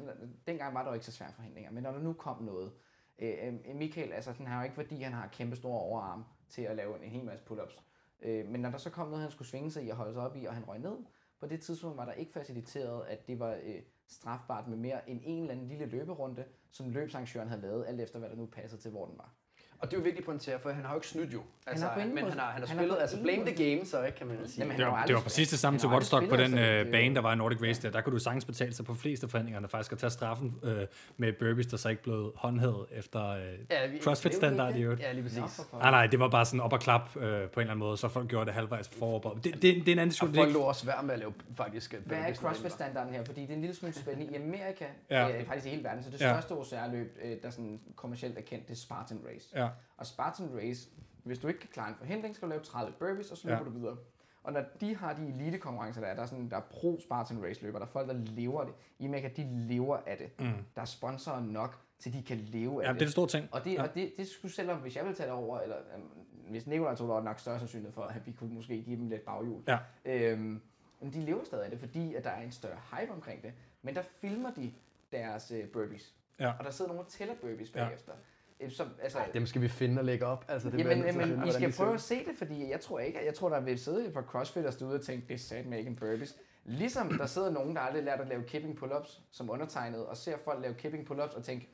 dengang var der jo ikke så svære forhindringer, men når der nu kom noget, øh, øh, Michael, altså den har jo ikke, fordi han har kæmpe store overarm til at lave en, en hel masse pull-ups. Øh, Men når der så kom noget, han skulle svinge sig i og holde sig op i, og han røg ned, på det tidspunkt var der ikke faciliteret, at det var øh, strafbart med mere end en eller anden lille løberunde, som løbsarrangøren havde lavet, alt efter hvad der nu passede til, hvor den var. Og det er jo vigtigt at pointere, for han har jo ikke snydt jo. Altså, har på ingen men han har, han har han har spillet, på altså blame the game, så ikke, kan man sige. Jamen, han Det har var, det var præcis det samme han til har Woodstock på den altså, øh, bane, der var i Nordic Race der. Der kunne du sagtens betale sig på fleste forhandlingerne faktisk at tage straffen øh, med burpees, der så ikke blev håndhævet efter øh, Ja, vi- CrossFit-standard i øvrigt. Ja, lige præcis. Nej, nej, det var bare sådan op og klap øh, på en eller anden måde, så folk gjorde det halvvejs forover. Det, det, det er en anden Og diskussion. folk Det er lå også værd med at lave faktisk øh, Hvad er. CrossFit-standarden her? Fordi det er en lille smule spændende. I Amerika, Ja. øh, faktisk i hele verden, så det største OCR-løb, øh, der sådan kommercielt er kendt, det er Spartan Race. Ja. Og Spartan Race, hvis du ikke kan klare en forhindring, skal du lave 30 burpees, og så Ja. løber du videre. Og når de har de elite-konkurrencer, der er, der er, sådan, der er pro-Spartan Race-løber, der er folk, der lever det. I Amerika, de lever af det. Mm. Der er sponsorer nok, til de kan leve af Ja, det er en stor ting. Og det, Ja. ja. og det, det skulle selvom, hvis jeg ville tage det over, eller øhm, hvis Nicolaj tog det over, nok større sandsynlighed for, at vi kunne måske give dem lidt baghjul. Ja. Øhm, men de lever stadig af det, fordi at der er en større hype omkring det. Men der filmer de deres øh, burpees. Ja. Og der sidder nogen og tæller burpees Ja. bagefter. Øh, Som, altså, Dem skal vi finde og lægge op. Altså, det Jamen, jamen, finde, I skal prøve at se det, fordi jeg tror ikke, jeg tror, der vil sidde et par crossfitters derude og tænke, det er sat med ikke en burpees. Ligesom der sidder nogen, der aldrig lært at lave kipping pull-ups, som undertegnet, og ser folk lave kipping pull-ups og tænker,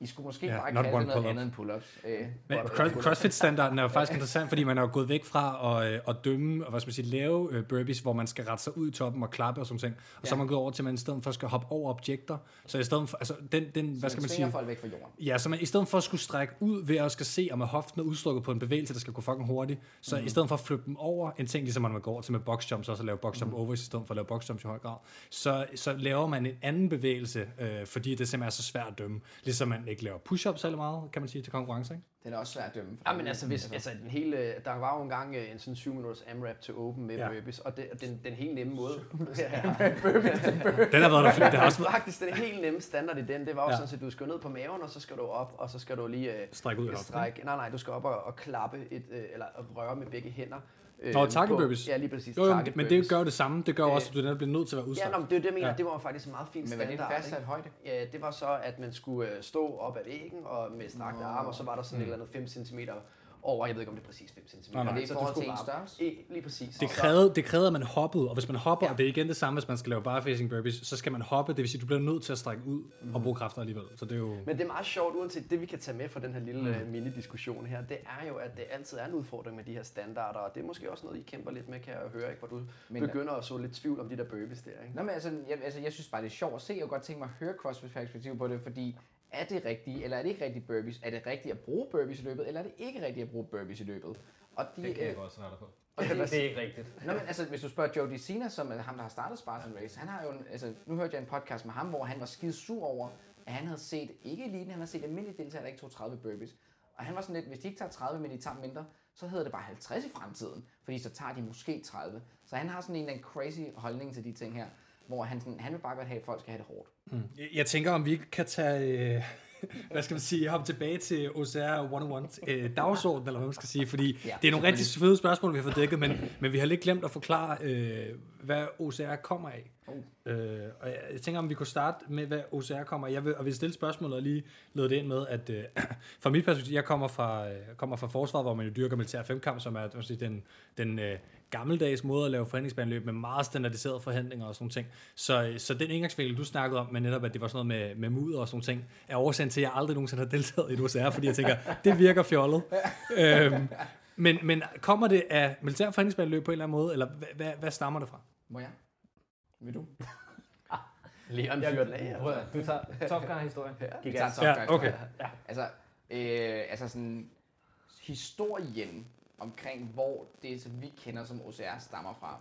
I skulle måske Ja, ja, bare not kalde one det noget pull-up. andet end pull-ups. Øh, Men cross, CrossFit-standarden er jo faktisk interessant, fordi man er jo gået væk fra at, øh, at dømme og hvad skal man sige, lave øh, burpees, hvor man skal rette sig ud i toppen og klappe og sådan ting. Og så er man gået over til, at man i stedet for skal hoppe over objekter. Så i stedet for, altså den, den hvad skal man sige, folk væk fra jorden. Ja, så man, i stedet for at skulle strække ud ved at skal se, om at hoften er udstrukket på en bevægelse, der skal gå fucking hurtigt, så mm. i stedet for at flytte dem over, en ting ligesom man går over til med boxjumps, også at lave boxjump mm. overs, i stedet for at lave boxjumps i høj grad, så, så laver man en anden bevægelse, øh, fordi det simpelthen er så svært at dømme. Ligesom man ikke laver push-ups særlig meget, kan man sige, til konkurrence, ikke? Den er også svær at dømme. for Ja, men der- altså, hvis, altså den hele, der var jo engang øh, en sådan 7 minutters AMRAP til Open med Ja. burpees, og det, den, den helt nemme måde. Den har været der flere, det har også været Faktisk den helt nemme standard i den, det var jo Ja. sådan, at du skal ned på maven, og så skal du op, og så skal du lige øh, strække ud strække. Nej, nej, du skal op og, og klappe, et, øh, eller røre med begge hænder. Øh, Nå, på- burpees. Ja, lige præcis. Jo, jo, men det gør jo det samme. Det gør Øh, også, at du netop bliver nødt til at være Ja, udstrakt. nå, men det er det, jeg mener. Ja. Ja. Det var faktisk en meget fin Men standard. var det en fastsat højde? Ja, det var så, at man skulle øh, stå op ad væggen og med strakte arme, og så var der sådan et eller andet 5 cm over, jeg ved ikke, om det er præcis 5 cm. Nej, nej. Er det i Så du forhold til en størrelse? Lige præcis. Det krævede, det krævede, at man hoppede, og hvis man hopper, ja. Og det er igen det samme, hvis man skal lave barefacing burpees, så skal man hoppe, det vil sige, at du bliver nødt til at strække ud og bruge kræfter alligevel. Så det er jo... Men det er meget sjovt, uanset det, vi kan tage med fra den her lille mm. mini-diskussion her, det er jo, at det altid er en udfordring med de her standarder, og det er måske også noget, I kæmper lidt med, kan jeg høre, ikke? hvor du Men- begynder at så lidt tvivl om de der burpees der. Ikke? Nå, men altså jeg, altså, jeg synes bare, det er sjovt at se. Kunne godt tænke mig at høre CrossFit perspektiv på det, fordi er det rigtigt, eller er det ikke rigtigt burpees? Er det rigtigt at bruge burpees i løbet, eller er det ikke rigtigt at bruge burpees i løbet? Og de, Det kan jeg øh, godt svare dig på. og Det det, er ikke rigtigt. Nå, men altså, hvis du spørger Joe DeCina, som er ham, der har startet Spartan Race, han har jo en, altså, nu hørte jeg en podcast med ham, hvor han var skide sur over, at han havde set, ikke eliten, han havde set almindelige deltagere, der ikke tog 30 burpees. Og han var sådan lidt, hvis de ikke tager 30, men de tager mindre, så hedder det bare 50 i fremtiden, fordi så tager de måske 30. Så han har sådan en eller anden crazy holdning til de ting her, hvor han, sådan, han vil bare godt have, at folk skal have det hårdt. Jeg- Jeg tænker, om vi ikke kan tage, øh, hvad skal man sige, hoppe tilbage til OCR 101 øh, eller hvad man skal sige, fordi Ja, det er nogle rigtig fede spørgsmål, vi har fået dækket, men, men vi har lidt glemt at forklare, øh, hvad OCR kommer af. Øh, og jeg, jeg tænker, om vi kunne starte med, hvad OCR kommer. Jeg vil, og vil stille spørgsmålet og lige lede det ind med, at øh, fra mit perspektiv, jeg kommer fra, øh, kommer fra forsvaret, hvor man jo dyrker militær femkamp, som er sige, den, den øh, gammeldags måde at lave forhandlingsbaneløb med meget standardiserede forhandlinger og sådan ting. Så, så den indgangsvinkel, du snakkede om, med netop, at det var sådan noget med, med mudder og sådan ting, er årsagen til, at jeg aldrig nogensinde har deltaget i et OCR, fordi jeg tænker, det virker fjollet. øhm, men, men kommer det af militær forhandlingsbaneløb på en eller anden måde, eller hvad, hvad, hvad stammer det fra? Må jeg? Vil du? Leon Jeg, af. prøv at- du tager Top Gun-historien. Vi Gik tager. Top Ja, Guys okay. først. Altså, øh, altså sådan, historien omkring, hvor det, som vi kender som OCR, stammer fra,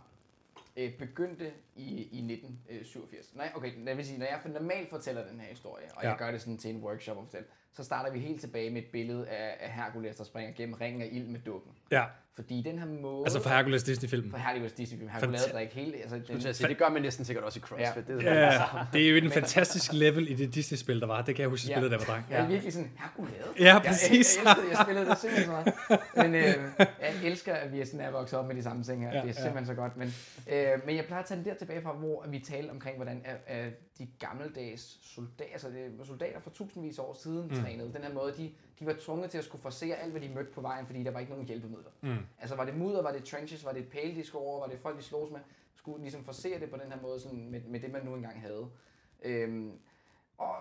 øh, begyndte i, i 1987. Nej, okay, det vil sige, når jeg normalt fortæller den her historie, og ja. Ja. jeg gør det sådan til en workshop og fortæller, så starter vi helt tilbage med et billede af, af Hercules, der springer gennem ringen af ild med dukken. Ja, Fordi den her måde... altså for Hercules Disney-filmen. for Hercules Disney-film. Han kunne lave det ikke helt... Altså, den, siger, det gør man næsten sikkert også i CrossFit. Ja. Det er Ja, det er jo en fantastisk level i det Disney-spil, der var. Det kan jeg huske, jeg spillede, da jeg var dreng. Jeg er virkelig sådan, Hercules. Ja, præcis. Jeg, jeg, elskede, jeg spillede det simpelthen så meget. Men øh, jeg elsker, at vi er sådan er vokset op med de samme ting her. Ja, Ja, det er ja. simpelthen så godt. Men, øh, men jeg plejer at tage den der tilbage fra, hvor vi talte omkring, hvordan er, er de gammeldags soldater, altså det soldater for tusindvis af år siden mm. trænede. Den her måde, de, de var tvunget til at skulle forsere alt, hvad de mødte på vejen, fordi der var ikke nogen hjælpemidler. Mm. Altså var det mudder, var det trenches, var det pæle, de skulle over, var det folk, de slogs med, skulle ligesom forsere det på den her måde, sådan med, med det, man nu engang havde. Øhm, og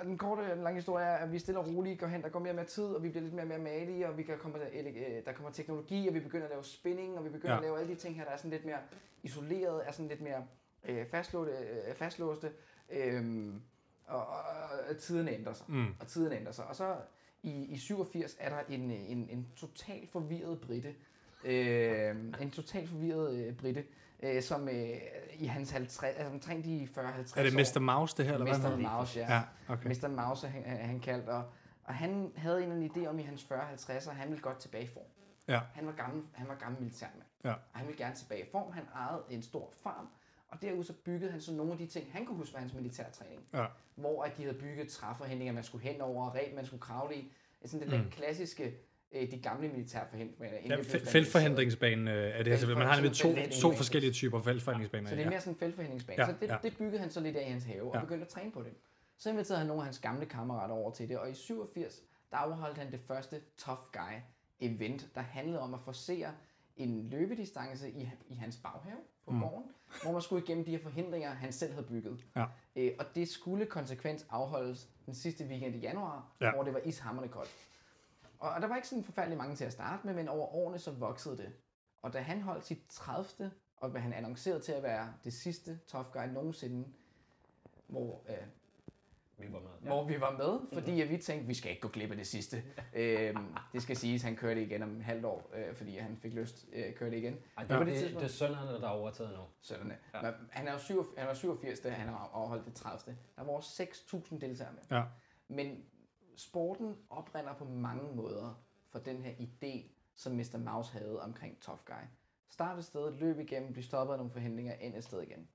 øh, den korte og den lange historie er, at vi stille og roligt går hen, der går mere og mere tid, og vi bliver lidt mere og mere malige, og vi kan komme, øh, der kommer teknologi, og vi begynder at lave spinning, og vi begynder ja. at lave alle de ting her, der er sådan lidt mere isoleret, er sådan lidt mere øh, fastlåste, øh, fastlåste øhm, og, og, og tiderne ændrer sig. Mm. Og tiden ændrer sig. Og så i, i 87 er der en, en, en totalt forvirret britte, øh, en totalt forvirret øh, britte, øh, som øh, i hans 50, altså omkring de 40-50 Er det år, Mr. Mouse, det her? Eller hvad Mr. hedder? Mouse, ja. Ja, okay. Mr. Mouse han, han kaldt, og, og han havde en anden idé om i hans 40-50'er, han ville godt tilbage i form. Ja. Han var gammel, han var gammel militærmand, Ja. og han ville gerne tilbage i form. Han ejede en stor farm, og derude så byggede han så nogle af de ting, han kunne huske fra hans militærtræning. Ja. Hvor at de havde bygget træforhindringer, man skulle hen over, reb, man skulle kravle i. Sådan den Mm. mm. klassiske, øh, de gamle militærforhindringer. Ja, feltforhindringsbanen øh, er det her. Man har nemlig to, to forskellige typer feltforhindringsbaner. Så det er ja. mere sådan en feltforhindringsbane. Ja, Ja, så det, ja. ja. det byggede han så lidt af i hans have, og Ja. begyndte at træne på det. Så inviterede han nogle af hans gamle kammerater over til det, og i 87, der afholdt han det første Tough Guy event, der handlede om at forsere en løbedistance i, i hans baghave på mm. gården, hvor man skulle igennem de her forhindringer, han selv havde bygget. Ja. Øh, og det skulle konsekvent afholdes den sidste weekend i januar, Ja. ja. hvor det var ishammerne koldt. Og, og der var ikke sådan forfærdelig mange til at starte med, men over årene så voksede det. Og da han holdt sit 30. og hvad han annoncerede til at være det sidste Tough Guy nogensinde, hvor, øh, Vi var med. ja. hvor vi var med, fordi at vi tænkte, vi skal ikke gå glip af det sidste. øhm, det skal siges, han kørte igen om et halvt år, øh, fordi han fik lyst øh, at køre det igen. Ej, Ja. det, det, det, det er sønnerne, der er overtaget nu. Sønderne. Ja. Men han er jo 87, han var 87, da han har afholdt det 30. Der var over 6.000 deltagere med. Ja. Men sporten oprinder på mange måder for den her idé, som Mr. Mouse havde omkring Tough Guy. Start et sted, løb igennem, blive stoppet af nogle forhindringer, end et sted igen.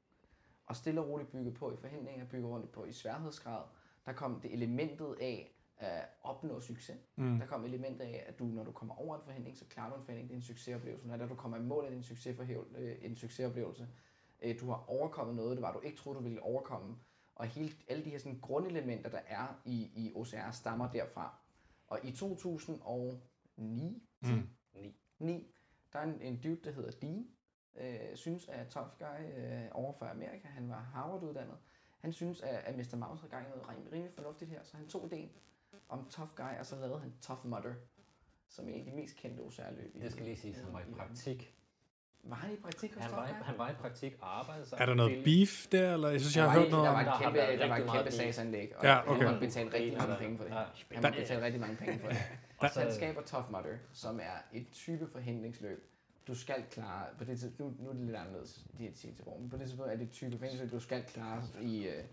Og stille og roligt bygge på i forhindringer, bygge rundt på i sværhedsgrad. Der kom det elementet af at opnå succes. Mm. Der kom elementet af, at du, når du kommer over en forhindring, så klarer du en forhindring, det er en succesoplevelse. Når du kommer i mål, er det en, succesforhæv- øh, en succesoplevelse. Øh, Du har overkommet noget, det var du ikke troede, du ville overkomme. Og hele, alle de her sådan, grundelementer, der er i, i OCR, stammer derfra. Og i 2009, Mm. 9. 9, der er en, en dude, der hedder Dean, øh, synes, at Tough Guy øh, over for Amerika, han var Harvard-uddannet, han synes, at, at Mr. Mouse havde gang i noget rimelig, rimelig fornuftigt her, så han tog ideen om Tough Guy, og så lavede han Tough Mudder, som er en af de mest kendte OCR-løb. Det skal lige sige, at han var i praktik. Var han i praktik hos Han Tough var, i, Guy? han var i praktik og arbejdede sammen Er der noget beef der? Eller? Jeg synes, jeg har var hørt en- noget der om... var Der et har kæmpe, der var et kæmpe sagsanlæg, og Ja, han okay. måtte betale rigtig mange penge for det. Han måtte betale rigtig mange penge for det. Og Så han så, skaber Tough Mudder, som er et type forhindringsløb. Du skal klare, på det tidspunkt, nu, nu er det lidt anderledes, de her til men på det tidspunkt er det et type forhindringsløb, du skal klare i, øh,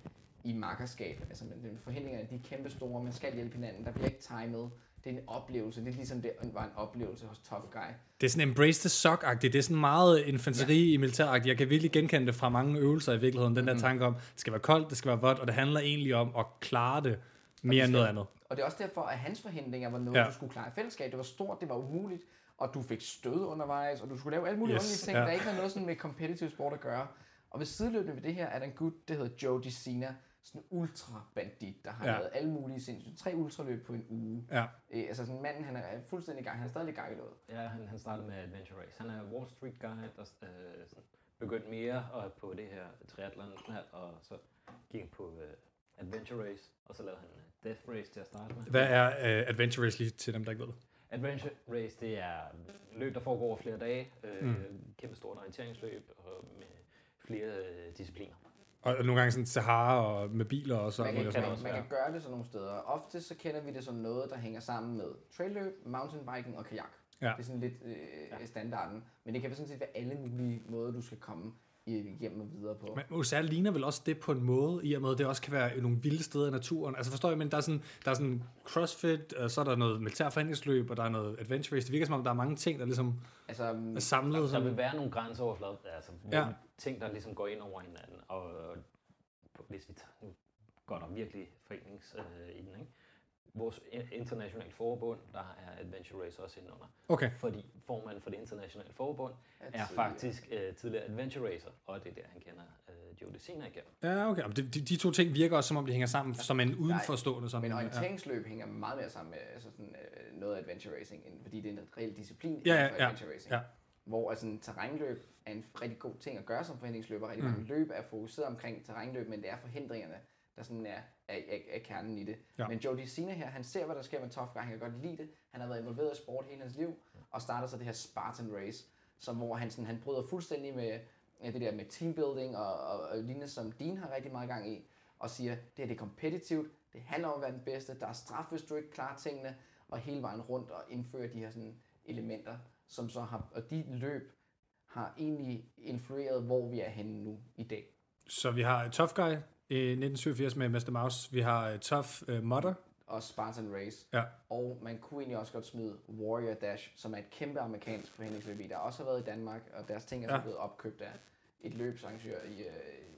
i makkerskab. Altså, men det- forhindringerne, de er kæmpe store, man skal hjælpe hinanden, der bliver ikke timet. Det er en oplevelse, det er ligesom det var en oplevelse hos Tough Guy. Det er sådan Embrace the Sock-agtigt. Det er sådan meget infanteri ja. i militæragtigt. Jeg kan virkelig genkende det fra mange øvelser i virkeligheden. Den der tanke om, det skal være koldt, det skal være vådt, og det handler egentlig om at klare det mere end noget andet. Og det er også derfor, at hans forhindringer var noget, ja. du skulle klare i fællesskab. Det var stort, det var umuligt, og du fik stød undervejs, og du skulle lave alle mulige Yes, ting, ja. der ikke havde noget sådan med competitive sport at gøre. Og ved sideløbende ved det her er der en gut, der hedder Joe DeCina, sådan en ultra-bandit, der har Ja. lavet alle mulige sindssyge, tre ultraløb på en uge. Ja. Øh, altså sådan manden, han er fuldstændig i gang, han er stadig i gang i noget. Ja, han, han startede med Adventure Race. Han er Wall Street guy, der øh, begyndte mere og på det her triathlon, og så gik han på øh, Adventure Race, og så lavede han øh, Death Race til at starte med. Hvad er uh, Adventure Race lige til dem, der ikke ved det? Adventure Race, det er løb, der foregår over flere dage. Øh, Mm. Kæmpe stort orienteringsløb og med flere øh, discipliner. Og nogle gange sådan Sahara og med biler og så. Man kan, man, også man være. kan gøre det sådan nogle steder. Ofte så kender vi det som noget, der hænger sammen med trailløb, mountainbiking og kajak. Ja. Det er sådan lidt øh, ja. standarden. Men det kan sådan set være alle mulige måder, du skal komme igennem og videre på. Men USA ligner vel også det på en måde, i og med, at det også kan være nogle vilde steder i naturen. Altså forstår jeg, men der er sådan, der er sådan crossfit, og så er der noget militær forhandlingsløb, og der er noget adventure race. Det virker som om, der er mange ting, der ligesom Altså, er samlet. Der Sådan. vil være nogle grænseoverflader, altså Ja. ting, der ligesom går ind over hinanden. Og øh, hvis vi tager, nu går der virkelig forenings øh, i den, ikke? Vores internationale forbund, der er Adventure Race også indenunder. Okay. Fordi formanden for det internationale forbund er tidligere. faktisk øh, tidligere Adventure Racer, og det er der, han kender øh, Joe DeCina igennem. Ja, okay. Men de, de, to ting virker også, som om de hænger sammen, som en udenforstående. Sådan, Men ja. orienteringsløb hænger meget mere sammen med altså sådan, øh, noget adventure racing, end, fordi det er en reel disciplin Ja, ja, for ja, adventure racing. ja. Hvor altså, en terrænløb er en rigtig god ting at gøre som forhindringsløber. Rigtig Mm. mange løb er fokuseret omkring terrænløb, men det er forhindringerne, der sådan er, er, er, er kernen i det. Ja. Men Joe DeCina her, han ser, hvad der sker med Tough Guy. Han kan godt lide det. Han har været involveret i sport hele hans liv, og starter så det her Spartan Race, som, hvor han, sådan, han bryder fuldstændig med det der med teambuilding og, og, og lignende, som Dean har rigtig meget gang i, og siger, det her det er kompetitivt, det handler om at være den bedste, der er straf, hvis du ikke klarer tingene, og hele vejen rundt og indføre de her sådan, elementer, som så har, og de løb har egentlig influeret, hvor vi er henne nu i dag. Så vi har Tough Guy i 1987 med Mr. Mouse. Vi har uh, Tough uh, Mudder. Og Spartan Race. Ja. Og man kunne egentlig også godt smide Warrior Dash, som er et kæmpe amerikansk forhindringsløb, der også har været i Danmark, og deres ting er så Ja. blevet opkøbt af et løbsarrangør i, øh,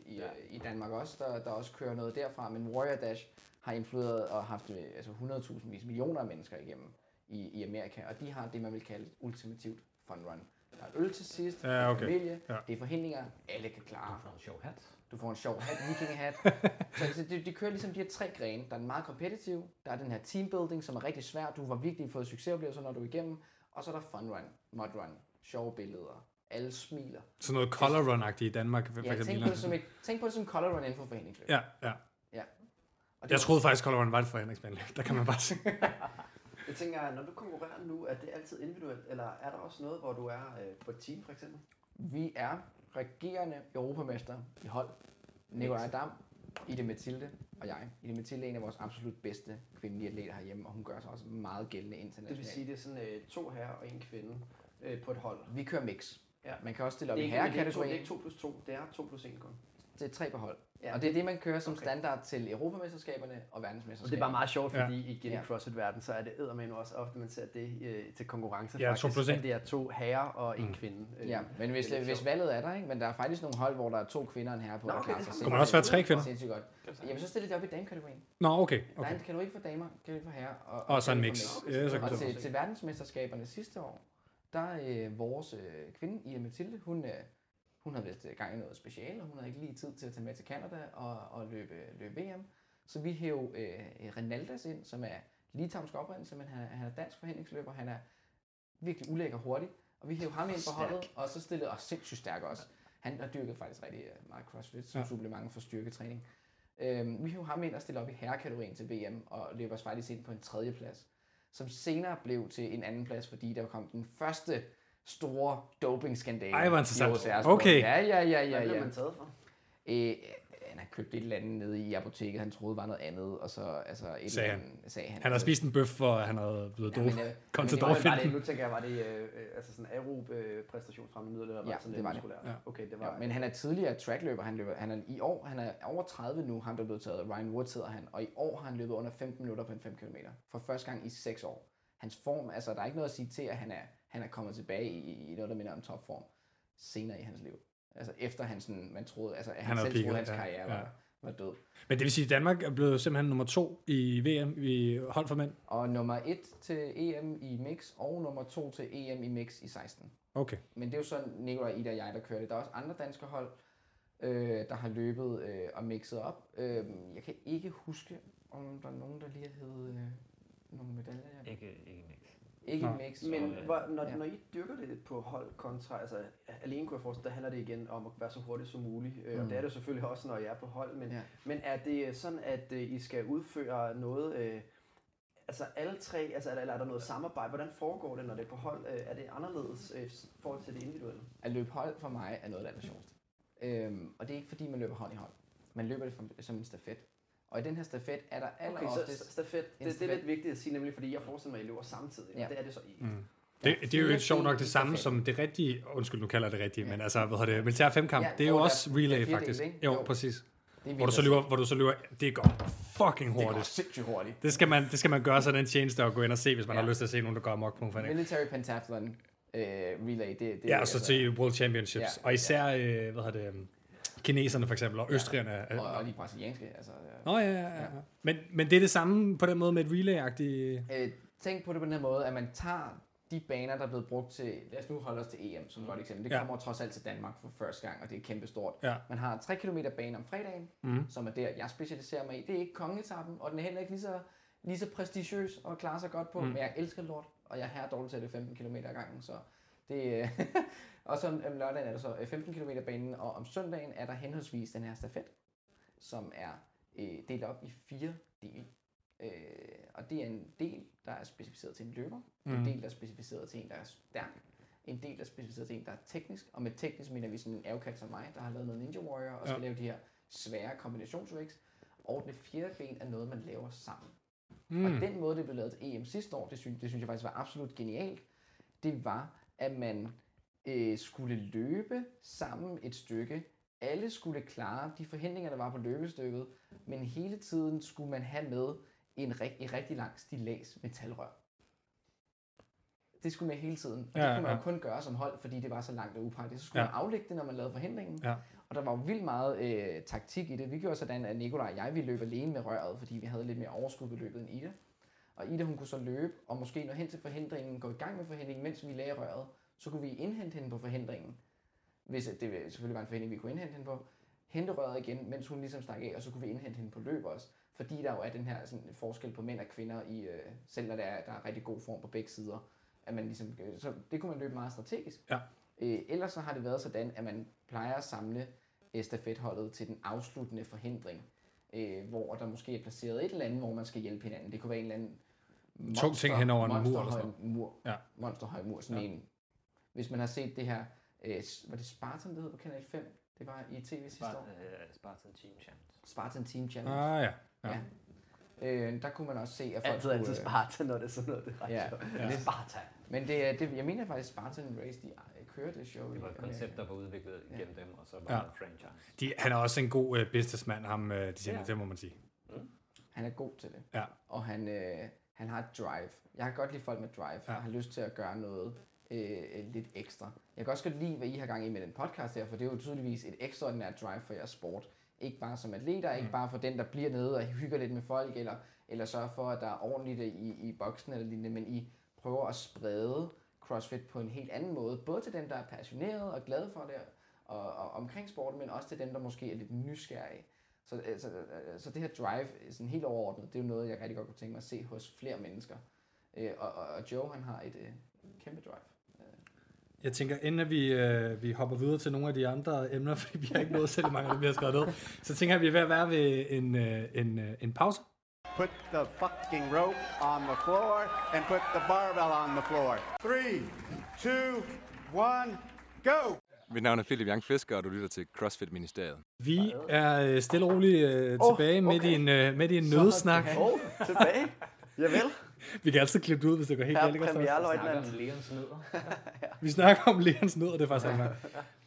i, ja. i Danmark også, der, der også kører noget derfra. Men Warrior Dash har influeret og haft øh, altså 100.000 vis millioner af mennesker igennem i, i Amerika, og de har det, man vil kalde et ultimativt fun run. Der er øl til sidst, Ja, det er okay. familie, Ja. det er forhindringer, alle kan klare. Du får en sjov hat. Du får en sjov hat, vikingehat. så altså, de, de kører ligesom de her tre grene. Der er den meget kompetitive, der er den her teambuilding, som er rigtig svær. Du har virkelig fået succesoplevelser, når du er igennem. Og så er der fun run, mud run, sjove billeder. Alle smiler. Sådan noget color run-agtigt i Danmark. For Ja, eksempel. tænk på, det som et, tænk på det som color run inden for forhindringsløb. Ja, ja. ja. Og det Jeg troede faktisk, color run var et forhindringsspil. Der kan man bare se. Jeg tænker, når du konkurrerer nu, er det altid individuelt, eller er der også noget, hvor du er øh, på et team for eksempel? Vi er regerende europamester i hold. Nikolaj Dam, Ide Mathilde og jeg. Ide Mathilde er en af vores absolut bedste kvindelige atleter herhjemme, og hun gør sig også meget gældende internationalt. Det vil sige, det er sådan øh, to herrer og en kvinde øh, på et hold. Vi kører mix. Ja. Man kan også stille op i er, men det, er ikke to, det herrekategorien. ikke 2 plus 2, det er 2 plus 1 kun. Det er tre på hold. Ja. Ja. Og det er det, man kører som Okay. standard til Europamesterskaberne og Og verdensmesterskaberne. det er bare meget sjovt, Ja. fordi i igen i Ja. CrossFit-verden, så er det eddermame også ofte, man ser det øh, til konkurrence Ja, faktisk, plus en. at det er to herrer og en Mm. kvinde. Øh, Ja, men hvis, det hvis valget er der, ikke? men der er faktisk nogle hold, hvor der er to kvinder og en herre på, Nå, der okay, det sindssygt Kunne man også være tre kvinder? Sindssygt godt. Jamen, så stiller de op i damekategorien. Nå, okay. Okay. Der er en kategori for damer, kategori for herrer. Og, Og så en mix. for Ja, så kan Og til, til verdensmesterskaberne sidste år, der er øh, vores øh, kvinde, Ida Mathilde, hun, øh, hun havde vist øh, gang i noget special, og hun havde ikke lige tid til at tage med til Canada og, og løbe, løbe VM. Så vi hæv øh, Renaldas ind, som er litauisk oprindelse, men han, han er dansk forhindringsløber. Han er virkelig ulækker hurtig. Og vi hæv ham ind på holdet, og så stillede os sindssygt stærk også. Han har dyrket faktisk rigtig øh, meget crossfit som Ja. ja. supplement for styrketræning. Øhm, vi hæv ham ind og stillede op i herrekategorien til VM, og løb os faktisk ind på en tredje plads. Som senere blev til en anden plads, fordi der kom den første store dopingskandale Ej, hvor i interessant. Okay. Ja, ja, ja, ja. Hvad blev ja. man taget for? Øh, han har købt et eller andet nede i apoteket, han troede var noget andet, og så altså et Sagde eller han. andet, sagde han. Han har spist en bøf, for han havde blevet Ja, ja, men, øh, Kom til det, nu tænker jeg, var det øh, øh, altså sådan aerob øh, præstationsfremmende midler, eller var Ja, det sådan det var det. muskulært? Ja. Okay, det var... Ja, men han er tidligere trackløber, han løber, han er i år, han er over 30 nu, ham der er blevet taget, Ryan Woods hedder han, og i år har han løbet under 15 minutter på en 5 km, for første gang i 6 år. Hans form, altså der er ikke noget at sige til, at han er, han er kommet tilbage i, i noget, der minder om topform, senere i hans liv. Altså efter han sådan, man troede, altså han, Han selv troede, peaked, hans ja, karriere ja. var, var død. Men det vil sige, at Danmark er blevet simpelthen nummer to i VM i hold for mænd. Og nummer 1 til EM i mix, og nummer 2 til EM i mix i 16. Okay. Men det er jo så Nikolaj, Ida og jeg, der kører det. Der er også andre danske hold. øh, der har løbet øh, og mixet op. Øh, jeg kan ikke huske, om der er nogen, der lige har hævet øh, nogle medaljer. Ikke, ikke. Ikke Nå. i mix. Men hvor, når, ja. når I dyrker det på hold kontra, altså alene kunne jeg forestille, der handler det igen om at være så hurtigt som muligt. Mm. Og Mm. det er det selvfølgelig også, når I er på hold. Men, Ja. men er det sådan, at øh, I skal udføre noget, øh, altså alle tre, altså, eller, eller er der noget samarbejde? Hvordan foregår det, når det er på hold? Øh, er det anderledes i forhold til det individuelle? At løbe hold for mig er noget af det sjoveste. Øhm, og det er ikke fordi, man løber hold i hold. Man løber det som, som en stafet. Og i den her stafet er der aller Okay, så oftest... stafet, det, det er lidt vigtigt at sige, nemlig fordi jeg forestiller mig, at I løber samtidig. Ja. Ja. Og det er det så ikke. Mm. Det, det er jo sjovt nok det samme som det rigtige, undskyld, nu kalder jeg det rigtige, Ja. men altså, hvad hedder det, militær femkamp, Ja, det er jo også der- relay faktisk. ikke? Jo, Jo. præcis. Det er Hvor du så løber, hvor du så løber, det går fucking Det går hurtigt. sindssygt hurtigt. Det skal man, det skal man gøre sig den tjeneste og gå ind og se, hvis man Ja. har lyst til at se nogen, der går amok på en forhandling. Military Pentathlon øh, Relay, det, det Ja, og så altså- til World Championships. Ja, Og især, øh, hvad hedder det, kineserne for eksempel, og østrigerne. er- Og, og de brasilianske, altså... Nå ja, ja, ja. Men, men det er det samme på den måde med et relay-agtigt... Øh, tænk på det på den her måde, at man tager de baner, der er blevet brugt til, lad os nu holde os til EM som et godt eksempel. Det Ja. kommer trods alt til Danmark for første gang, og det er kæmpestort. Ja. Man har 3 km bane om fredagen, Mhm. som er der, jeg specialiserer mig i. Det er ikke kongetappen, og den er heller ikke lige så, lige så prestigiøs og klarer sig godt på, Mm. men jeg elsker lort, og jeg er her dårligt til det 15 km ad gangen, så det øh, Og så om lørdagen er der så øh, 15 km banen, og om søndagen er der henholdsvis den her stafet, som er øh, delt op i fire dele. Øh, og det er en del, der er specificeret til en løber, mm. en del, der er specificeret til en, der er stærk, en del, der er specificeret til en, der er teknisk, og med teknisk mener vi sådan en avocat som mig, der har lavet noget Ninja Warrior, og skal Ja. lave de her svære kombinationsrigs, og det fjerde ben er noget, man laver sammen. Mm. Mm. Og den måde, det blev lavet til EM sidste år, det synes, det synes jeg faktisk var absolut genialt, det var, at man øh, skulle løbe sammen et stykke. Alle skulle klare de forhindringer, der var på løbestykket, men hele tiden skulle man have med en, rig- en rigtig lang stilas metalrør. Det skulle man hele tiden. Og Ja, det kunne man ja. jo kun gøre som hold, fordi det var så langt og upraktisk. Så skulle Ja. man aflægge det, når man lavede forhindringen. Ja. Og der var jo vildt meget øh, taktik i det. Vi gjorde sådan, at Nikolaj og jeg ville løbe alene med røret, fordi vi havde lidt mere overskud på løbet end Ida. Og Ida hun kunne så løbe, og måske nå hen til forhindringen, gå i gang med forhindringen, mens vi lagde røret. Så kunne vi indhente hende på forhindringen. Hvis det selvfølgelig var en forhindring, vi kunne indhente hende på. Hente røret igen, mens hun ligesom stak af, og så kunne vi indhente hende på løb også. Fordi der jo er den her sådan, forskel på mænd og kvinder, i, øh, selv når der er, der er rigtig god form på begge sider. At man ligesom, øh, så det kunne man løbe meget strategisk. Ja. Øh, ellers så har det været sådan, at man plejer at samle øh, stafetholdet til den afsluttende forhindring, øh, hvor der måske er placeret et eller andet, hvor man skal hjælpe hinanden. Det kunne være en eller anden Tung ting hen over en mur eller sådan mur. Ja. Monsterhøj mur, sådan Ja. en. Hvis man har set det her, øh, var det Spartan, det hed på Kanal 5? Det var i tv sidste år. øh, Spartan Team Champs. Spartan Team Challenge. Ah ja. ja. Ja. Øh, der kunne man også se, at folk Altid, altid øh, Sparta, når det er sådan noget. Det er ret Ja. Ja. Sparta. Men det, er- det, jeg mener faktisk, Spartan Race, de øh, kører det show. Det var et koncept, der var udviklet gennem dem, og så var Ja. en franchise. De, han er også en god uh, businessman, ham, uh, de siger, Ja. det må man sige. Han er god til det. Ja. Og han, øh, han har et drive. Jeg kan godt lide folk med drive, Ja. har lyst til at gøre noget øh, øh, lidt ekstra. Jeg kan også godt lide, hvad I har gang i med den podcast her, for det er jo tydeligvis et ekstraordinært drive for jeres sport. Ikke bare som atleter, mm. ikke bare for den, der bliver nede og hygger lidt med folk, eller, eller sørger for, at der er ordentligt i, i boksen eller lignende, men I prøver at sprede CrossFit på en helt anden måde. Både til dem, der er passionerede og glade for det, og, og omkring sporten, men også til dem, der måske er lidt nysgerrige. Så, øh, så, øh, så det her drive, sådan helt overordnet, det er jo noget, jeg rigtig godt kunne tænke mig at se hos flere mennesker. Øh, Og, og, og Joe, han har et øh, kæmpe drive. Jeg tænker, inden at vi, øh, vi hopper videre til nogle af de andre emner, fordi vi har ikke nået selv mange af dem, vi har skrevet ned, så tænker jeg, at vi er ved at være ved en, øh, en, øh, en pause. Put the fucking rope on the floor and put the barbell on the floor. Three, two, one, go! Mit navn er Philip Young Fisker, og du lytter til CrossFit Ministeriet. Vi er øh, stille og roligt øh, Åh, tilbage midt, i okay. en, øh, midt i en nødsnak. Oh, tilbage. Javel. Vi kan altid klippe det ud, hvis det går helt galt. premierløjtnant. Snakker om Leons nødder. Vi snakker om Leons nød, og det er faktisk ikke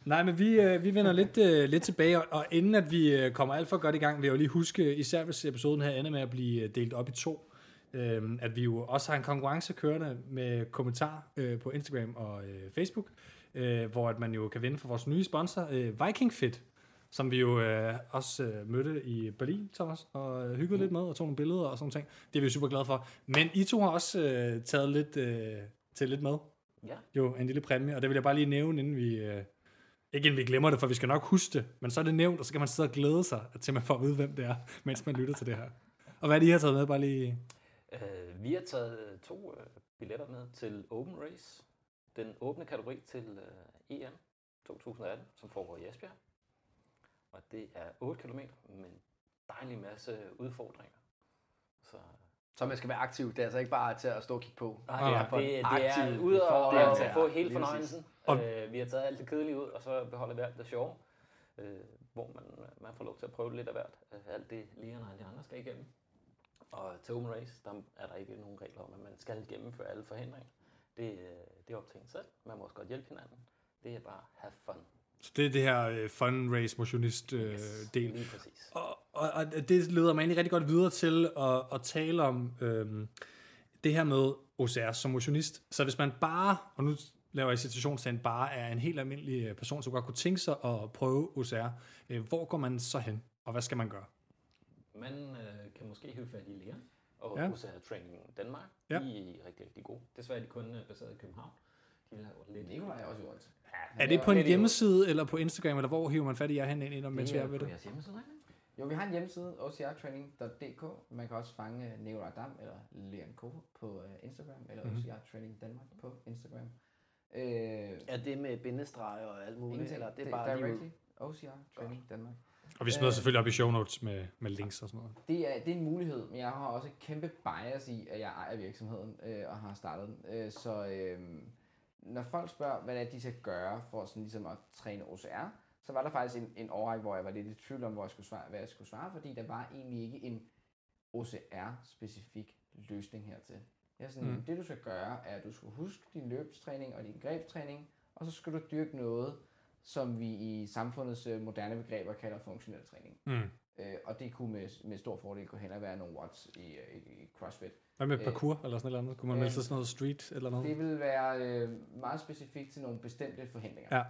Nej, men vi, øh, vi vender lidt, øh, lidt tilbage, og, og inden at vi øh, kommer alt for godt i gang, vil jeg jo lige huske, især hvis episoden her ender med at blive øh, delt op i to, øh, at vi jo også har en konkurrence kørende med kommentar øh, på Instagram og øh, Facebook, øh, hvor at man jo kan vinde for vores nye sponsor, øh, Viking Fit, som vi jo øh, også øh, mødte i Berlin, Thomas, og øh, hyggede lidt med og tog nogle billeder og sådan ting. Det er vi jo super glade for. Men I to har også øh, taget lidt, øh, til lidt med. Ja. Jo, en lille præmie, og det vil jeg bare lige nævne, inden vi, øh, ikke inden vi glemmer det, for vi skal nok huske det, men så er det nævnt, og så kan man sidde og glæde sig til, man får at vide, hvem det er, mens man lytter til det her. Og hvad er det, I har taget med, bare lige... Øh, vi har taget to øh, billetter med til Open Race, den åbne kategori til øh, EM 2018, som foregår i Esbjerg. Og det er 8 km med en dejlig masse udfordringer. Så Så man skal være aktiv. Det er altså ikke bare til at stå og kigge på. Nej, Ah, det, er, det, det aktiv er ude i og, forhold og, til- og få ja, hele lige fornøjelsen. Og- Øh, vi har taget alt det kedelige ud, og så beholder vi alt det sjove. Øh, hvor man, man får lov til at prøve lidt af hvert. Øh, alt det Leon og alle de andre skal igennem. Og til Open Race, der er der ikke nogen regler om, at man skal gennemføre alle forhindringer. Det, øh, det er op til en selv. Man må også godt hjælpe hinanden. Det er bare have fun. Så det er det her øh, fun race motionist øh, del. Lige præcis. Og, og, og det leder mig egentlig rigtig godt videre til at, at tale om øhm, det her med OCR som motionist. Så hvis man bare, og nu laver jeg situationstegn, bare er en helt almindelig øh, person, som godt kunne tænke sig at prøve OCR, øh, hvor går man så hen, og hvad skal man gøre? Man øh, kan måske hive fat i Leon og Ja. USA Training Danmark. Ja. De er rigtig, rigtig gode. Desværre er de kun øh, baseret i København. De laver lidt... Nikolaj er også i Odense. Ja, Er det på en hjemmeside, eller på Instagram, eller hvor hiver man fat i jer hen, ind, mens vi er ved det? jeres hjemmeside, ikke? Jo, vi har en hjemmeside, ocrtraining.dk. Man kan også fange øh, Nikolaj Dam eller Leon Kofo på øh, Instagram, eller Mhm. mm-hmm. OCR Training Danmark på Instagram. Øh, Er det med bindestreg og alt muligt? ingenting. Eller det er bare directly. OCR Training Danmark. Og vi smider selvfølgelig op i show notes med, med links og sådan noget. Det er, det er en mulighed, men jeg har også et kæmpe bias i, at jeg ejer virksomheden øh, og har startet den. Øh, så øh, når folk spørger, hvad det er, de skal gøre for sådan ligesom at træne OCR, så var der faktisk en, en årrække, hvor jeg var lidt i tvivl om, hvor jeg skulle svare, hvad jeg skulle svare, fordi der var egentlig ikke en OCR-specifik løsning hertil. Jeg sådan, mm. det du skal gøre, er, at du skal huske din løbstræning og din grebstræning, og så skal du dyrke noget, som vi i samfundets øh, moderne begreber kalder funktionel træning. Mm. Øh, og det kunne med, med stor fordel gå hen og være nogle watts i, øh, i, i CrossFit. Hvad med Øh, parkour, eller sådan noget andet? Kunne man melde øh, sig sådan noget street, eller noget? Det vil være øh, meget specifikt til nogle bestemte forhindringer. Ja.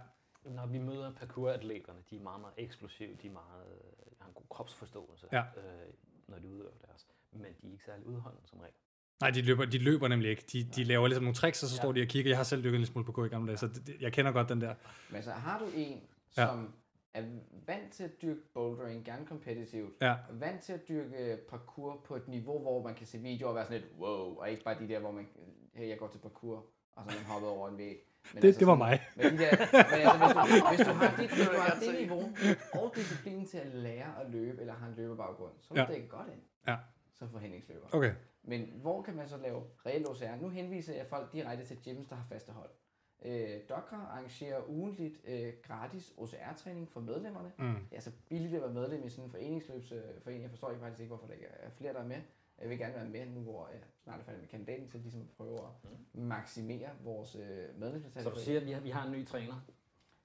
Når vi møder parkour-atleterne, de er meget, meget eksplosive, de er meget, øh, har en god kropsforståelse, Ja. øh, når de udøver deres. Men de er ikke særlig udholdende som regel. Nej, de løber, de løber nemlig ikke. De, de laver ligesom nogle tricks, og så Ja. står de og kigger. Jeg har selv dykket en lille smule på gå i gamle dage, så det, jeg kender godt den der. Men så har du en, Ja. som er vant til at dyrke bouldering, gerne kompetitivt, Ja. vant til at dyrke parkour på et niveau, hvor man kan se videoer og være sådan lidt wow, og ikke bare de der, hvor man, hey, jeg går til parkour, og så er man hoppet over en væg. Men Det, det var sådan- mig. Men, de der, men altså, hvis, du, hvis du har det, hvis du har det niveau og disciplinen til at lære at løbe, eller har en løbebaggrund, så vil Ja. det godt ind Ja. som forhindringsløber. Okay. Men hvor kan man så lave reel OCR? Nu henviser jeg folk direkte til gyms, der har faste hold. Øh, Dokra arrangerer ugentligt øh, gratis OCR-træning for medlemmerne. Mm. Det er så billigt at være medlem i sådan en foreningsløbsforening. Jeg forstår ikke faktisk ikke, hvorfor der ikke er flere, der er med. Jeg vil gerne være med nu, hvor jeg snart er færdig med kandidaten, til ligesom at prøve at maksimere vores øh, medlemstal. Så du siger, at vi har, vi har en ny træner.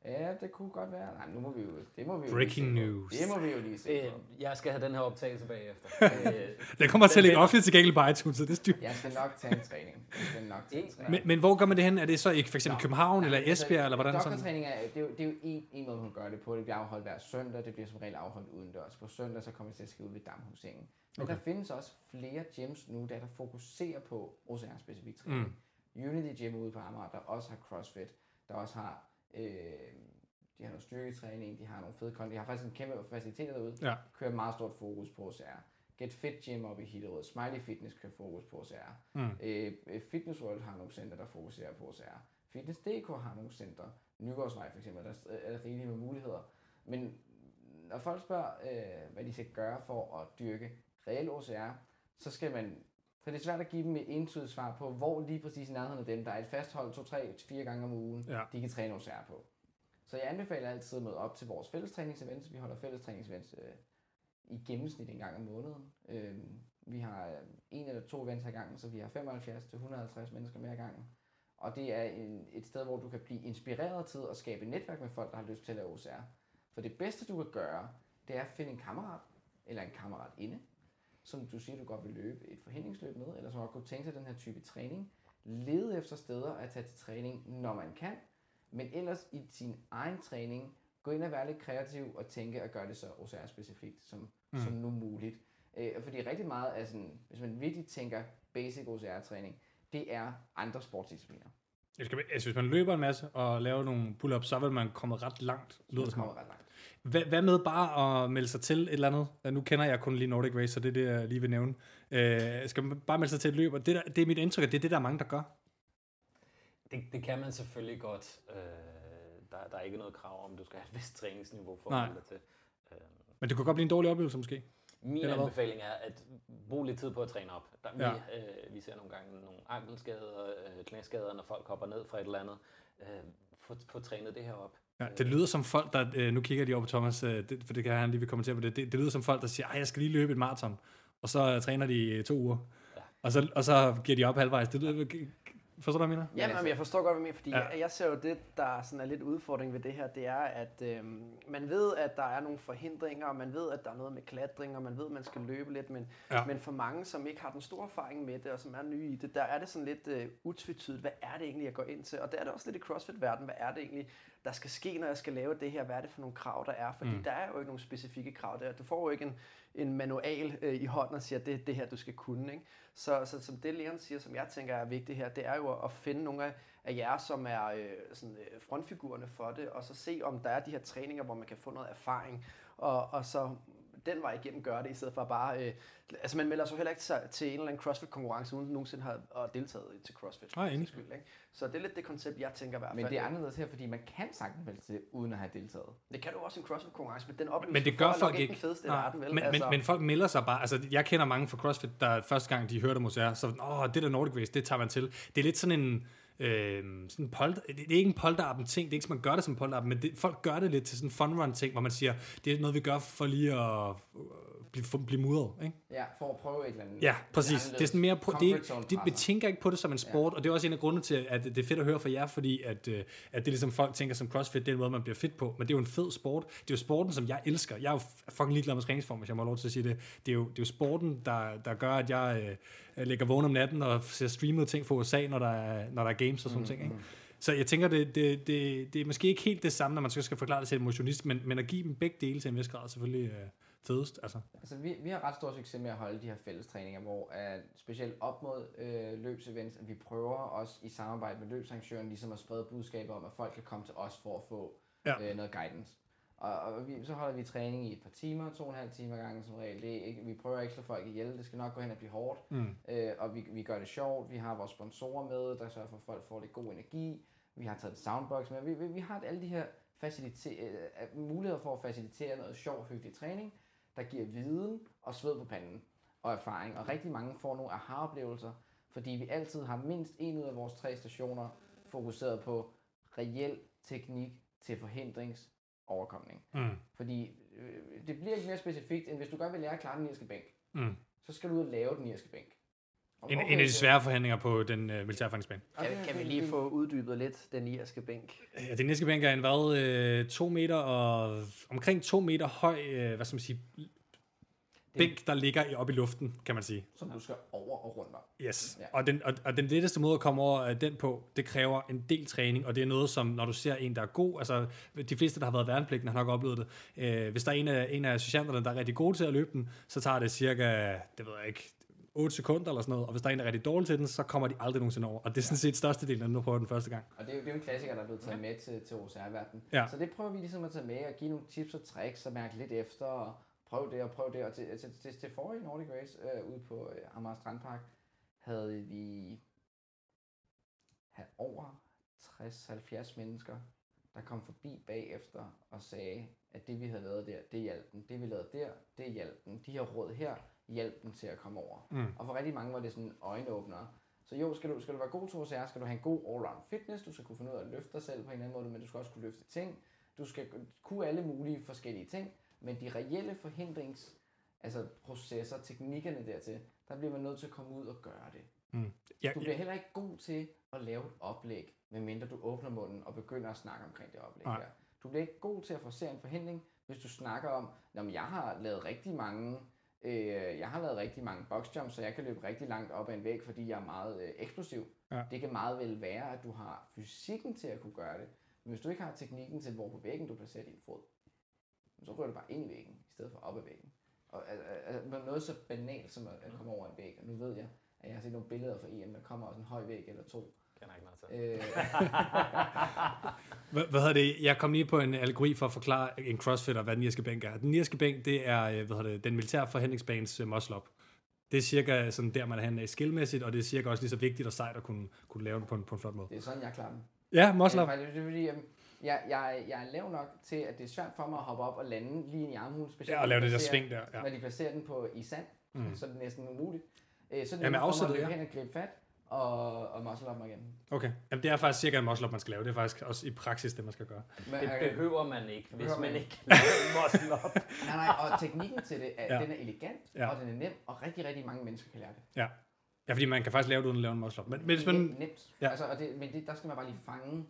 Ja, det kunne godt være. Nej, nu må vi jo, det må vi jo Breaking lige news. Det må vi jo lige se Øh, jeg skal have den her optagelse bagefter. øh, Den kommer til at ligge offentligt tilgængelig på iTunes, så det er styr. Jeg skal nok tage en træning. Jeg skal nok tage en træning. Men, men hvor gør man det hen? Er det så i for eksempel Nå, København, nej, eller altså, Esbjerg, eller hvordan sådan? Doktortræning er, det er jo, det er jo en, en måde, hun gør det på. Det bliver afholdt hver søndag. Det bliver som regel afholdt udendørs. På søndag så kommer vi til at skrive ved Damhusengen. Men Okay. der findes også flere gyms nu, der, der fokuserer på OCR-specifik træning. Mm. Unity Gym ude på Amager, der også har CrossFit, der også har, øh, de har noget styrketræning, de har nogle fede kon, de har faktisk en kæmpe faciliteter derude, Ja. kører meget stort fokus på OCR. Get Fit Gym op i Hillerød, Smiley Fitness kører fokus på OCR. Mm. Øh, øh, Fitness World har nogle center, der fokuserer på OCR. Fitness.dk har nogle center. Nygårdsvej for eksempel, der er- er rigeligt med muligheder. Men når folk spørger, øh, hvad de skal gøre for at dyrke reel OCR, så skal man så det er svært at give dem et entydigt svar på, hvor lige præcis i nærheden af dem, der er et fast hold 2-3, 4 gange om ugen, Ja. de kan træne OCR på. Så jeg anbefaler altid at møde op til vores fællestræningsevents. Vi holder fællestræningsevents øh, i gennemsnit en gang om måneden. Øh, vi har øh, en eller to events ad gangen, så vi har 75 til 150 mennesker med ad gangen. Og det er en, et sted, hvor du kan blive inspireret til at skabe et netværk med folk, der har lyst til at lave OCR. For det bedste, du kan gøre, det er at finde en kammerat, eller en kammerat inde, som du siger, du godt vil løbe et forhindringsløb med, eller som godt kunne tænke sig den her type træning. Lede efter steder at tage til træning, når man kan, men ellers i sin egen træning, gå ind og være lidt kreativ og tænke at gøre det så OCR-specifikt som, mm. som nu muligt. Øh, fordi rigtig meget af sådan, hvis man virkelig tænker basic OCR-træning, det er andre sportsdiscipliner. Altså, hvis man løber en masse og laver nogle pull-ups, så vil man komme ret langt, lyder om. kommer ret langt. Hvad, hvad med bare at melde sig til et eller andet? Nu kender jeg kun lige Nordic Race, så det er det, jeg lige vil nævne. Øh, skal man bare melde sig til et løb? Og det, der, det er mit indtryk, at det er det, der er mange, der gør. Det, det kan man selvfølgelig godt. Øh, der, der er ikke noget krav om, du skal have et vist træningsniveau for at melde dig til. Øh, Men det kunne godt blive en dårlig oplevelse måske. Min Eller anbefaling er at bruge lidt tid på at træne op. Der, Ja. vi, øh, vi ser nogle gange nogle ankelskader, øh, knæskader, når folk hopper ned fra et eller andet. Øh, få, få trænet det her op. Ja, det lyder som folk, der... Øh, nu kigger de over på Thomas, øh, det, for det kan han lige vil kommentere på det. det. Det lyder som folk, der siger, at jeg skal lige løbe et maraton. Og så øh, træner de øh, to uger. Ja. Og, så, og så giver de op halvvejs. Det lyder, forstår du, hvad jeg mener? Ja, altså- jeg forstår godt, hvad du mener, fordi Ja. jeg, jeg ser jo det, der sådan er lidt udfordring ved det her, det er, at øhm, man ved, at der er nogle forhindringer, og man ved, at der er noget med klatring, og man ved, at man skal løbe lidt, men, Ja. men for mange, som ikke har den store erfaring med det, og som er nye i det, der er det sådan lidt øh, utvetydigt, hvad er det egentlig, jeg går ind til? Og der er det også lidt i CrossFit-verdenen, hvad er det egentlig, der skal ske, når jeg skal lave det her? Hvad er det for nogle krav, der er? Fordi Mm. mm. der er jo ikke nogle specifikke krav der. Du får jo ikke en, en manual øh, i hånden og siger, det er det her, du skal kunne. Ikke? Så, så som det, Leon siger, som jeg tænker er vigtigt her, det er jo at finde nogle af, af jer, som er øh, sådan, øh, frontfigurerne for det, og så se, om der er de her træninger, hvor man kan få noget erfaring, og, og så den vej igennem gøre det, i stedet for bare... Øh, altså man melder sig heller ikke til, til en eller anden CrossFit-konkurrence, uden nogensinde har og deltaget til CrossFit. Nej, enig. skyld, ikke? Så det er lidt det koncept, jeg tænker i hvert fald. Men det er anderledes her, fordi man kan sagtens melde sig til, uden at have deltaget. det kan du også i en CrossFit-konkurrence, men den oplevelse Men det gør folk ikke den fedeste Nej, verden, vel? Men, altså, men, men folk melder sig bare. Altså, jeg kender mange fra CrossFit, der første gang, de hørte om OCR, så åh, det der Nordic Race, det tager man til. Det er lidt sådan en... Øh, sådan en polter, det det er ikke en polterappen ting, det er ikke, man gør det som polterappen, men det, folk gør det lidt til sådan en fun run ting, hvor man siger, det er noget, vi gør for lige at blive, for, blive mudret, ikke? Ja, for at prøve et eller andet. Ja, præcis. Det er sådan mere, det, det, vi tænker ikke på det som en sport, ja. og det er også en af grundene til, at det er fedt at høre fra jer, fordi at, øh, at det er ligesom folk tænker som CrossFit, det er en måde, man bliver fedt på, men det er jo en fed sport. Det er jo sporten, som jeg elsker. Jeg er jo fucking ligeglad med træningsform, hvis jeg må have lov til at sige det. Det er jo, det er jo sporten, der, der gør, at jeg øh, ligger vågen om natten og ser streamet ting fra USA, når der er, når der er games og sådan mm, ting. Ikke? Så jeg tænker, det, det, det, det er måske ikke helt det samme, når man så skal forklare det til en motionist, men, men at give dem begge dele til en vis grad selvfølgelig øh, fedest. Altså. Altså, vi, vi har ret stor succes med at holde de her fælles træninger, hvor at specielt op mod øh, løbsevents, at vi prøver også i samarbejde med løbsarrangøren ligesom at sprede budskaber om, at folk kan komme til os for at få Ja. øh, noget guidance. Og, og vi, så holder vi træning i et par timer, to og en halv timer gange som regel. Det er ikke, vi prøver ikke at slå folk ihjel, det skal nok gå hen og blive hårdt. Mm. Øh, og vi, vi gør det sjovt, vi har vores sponsorer med, der sørger for, at folk får lidt god energi. Vi har taget en soundbox med. Vi, vi, vi har alle de her facilite- øh, muligheder for at facilitere noget sjov, hyggelig træning, der giver viden og sved på panden og erfaring. Og rigtig mange får nogle aha-oplevelser, fordi vi altid har mindst en ud af vores tre stationer fokuseret på reel teknik til forhindringsoverkomning. Mm. Fordi øh, det bliver ikke mere specifikt, end hvis du godt vil lære at klare den irske bænk, Mm. så skal du ud og lave den irske bænk. En, okay, en af de svære forhandlinger på den øh, og kan, kan vi lige få uddybet lidt den irske bænk? Ja, den næste bænk er en hvad, øh, to meter og omkring to meter høj, øh, hvad skal man sige, bænk, der ligger i- oppe i luften, kan man sige. som du skal over og rundt om. Yes. Ja. Og, den, og, og den letteste måde at komme over øh, den på, det kræver en del træning, og det er noget, som når du ser en, der er god, altså de fleste, der har været værnepligten, har nok oplevet det. Øh, hvis der er en af, en af sergeanterne, der er rigtig god til at løbe den, så tager det cirka, det ved jeg ikke, 8 sekunder eller sådan noget, og hvis der er en, der er rigtig dårlig til den, så kommer de aldrig nogensinde over. Og det er sådan set størstedelen, når du prøver den første gang. Og det er, jo, det er jo en klassiker, der er blevet taget med til, til OCR-verdenen. Ja. Så det prøver vi ligesom at tage med og give nogle tips og tricks og mærke lidt efter og prøv det og prøv det. Og til, til, til, til forrige Nordic Race øh, ude på øh, Amager Strandpark havde vi havde over 60-70 mennesker, der kom forbi bagefter og sagde, at det vi havde lavet der, det hjalp den. Det vi lavede der, det hjalp den. De her råd her hjalp den til at komme over. Mm. Og for rigtig mange var det sådan øjenåbner. Så jo, skal du, skal du være god til OCR, skal du have en god all-round fitness, du skal kunne finde ud af at løfte dig selv på en eller anden måde, men du skal også kunne løfte ting. Du skal kunne alle mulige forskellige ting, men de reelle forhindrings altså processer, teknikkerne dertil, der bliver man nødt til at komme ud og gøre det. Ja, Du bliver heller ikke god til at lave et oplæg, medmindre du åbner munden og begynder at snakke omkring det oplæg Nej. der. Du bliver ikke god til at forsere en forhindring, hvis du snakker om, at jeg har lavet rigtig mange øh, jeg har lavet rigtig mange boxjumps, så jeg kan løbe rigtig langt op ad en væg, fordi jeg er meget øh, eksplosiv. Ja. Det kan meget vel være, at du har fysikken til at kunne gøre det, men hvis du ikke har teknikken til, hvor på væggen du placerer din fod, så rører du bare ind i væggen, i stedet for op ad væggen. Og altså, noget så banalt som at, at komme over en væg, og nu ved jeg, at jeg har set nogle billeder fra EM, der kommer også en høj væg eller to. Noget til. Øh, Hvad, hvad hedder det? Jeg kom lige på en algori for at forklare en crossfitter, hvad den irske bænk er. Den irske bænk, det er øh, hvad hedder det, den militære forhandlingsbanes uh, muscle up. Det er cirka sådan der, man er henne af skillmæssigt, og det er cirka også lige så vigtigt og sejt at kunne, kunne lave den på en, på en flot måde. det er sådan, jeg klarer den. Ja, muscle up. Ja, det er fordi, jeg, jeg, jeg er lav nok til, at det er svært for mig at hoppe op og lande lige i armhulen. Specielt Ja, og lave de det der sving der, ja. Når de placerer den på, i sand, mm. så er det næsten umuligt. Øh, så er det Ja, med nemmere for mig afsættet, at løbe ja. hen og gribe fat og, og muscle op mig igen. Okay. Jamen, det er faktisk cirka en muscle up, man skal lave. Det er faktisk også i praksis det, man skal gøre. Men, Det behøver man ikke, hvis man man ikke laver en muscle up. nej, nej, og teknikken til det, er, Ja. den er elegant, Ja. og den er nem, og rigtig, rigtig mange mennesker kan lære det. Ja. Ja, fordi man kan faktisk lave det uden at lave en muscle up. Men, men hvis man... Nem- nemt. Ja. Altså, og det, men det, der skal man bare lige fange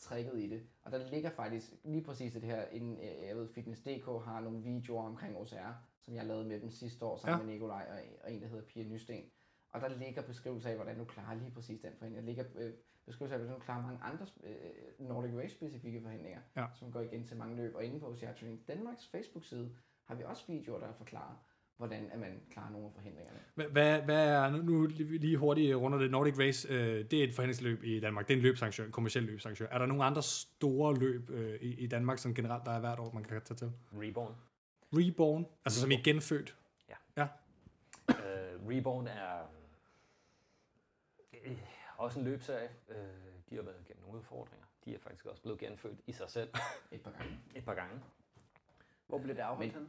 tricket i det. Og der ligger faktisk lige præcis det her, inden, øh, jeg ved, Fitness.dk har nogle videoer omkring OCR, som jeg lavede med dem sidste år sammen ja. med Nikolaj og, og en, der hedder Pia Nysten. Og der ligger beskrivelse af, hvordan du klarer lige præcis den forhindring. Der ligger øh, beskrivelse af, hvordan du klarer mange andre øh, Nordic Race specifikke forhindringer, Ja. som går igen til mange løb. Og inde på OCR Training Danmarks Facebook-side har vi også videoer, der forklarer, hvordan at man klarer nogle af forhindringerne. Hvad, hvad, hvad er, nu, nu lige hurtigt runder det Nordic Race, øh, det er et forhandlingsløb i Danmark, det er en løbsarrangør, en kommersiel løbsarrangør. Er der nogle andre store løb øh, i, i Danmark, som generelt der er hvert år, man kan tage til? Reborn. Reborn, altså som i genfødt. Uh, Reborn er øh, også en løbserie. Uh, de har været igennem nogle udfordringer. De er faktisk også blevet genfødt i sig selv Et par gange. et par gange. Hvor blev det afholdt henne?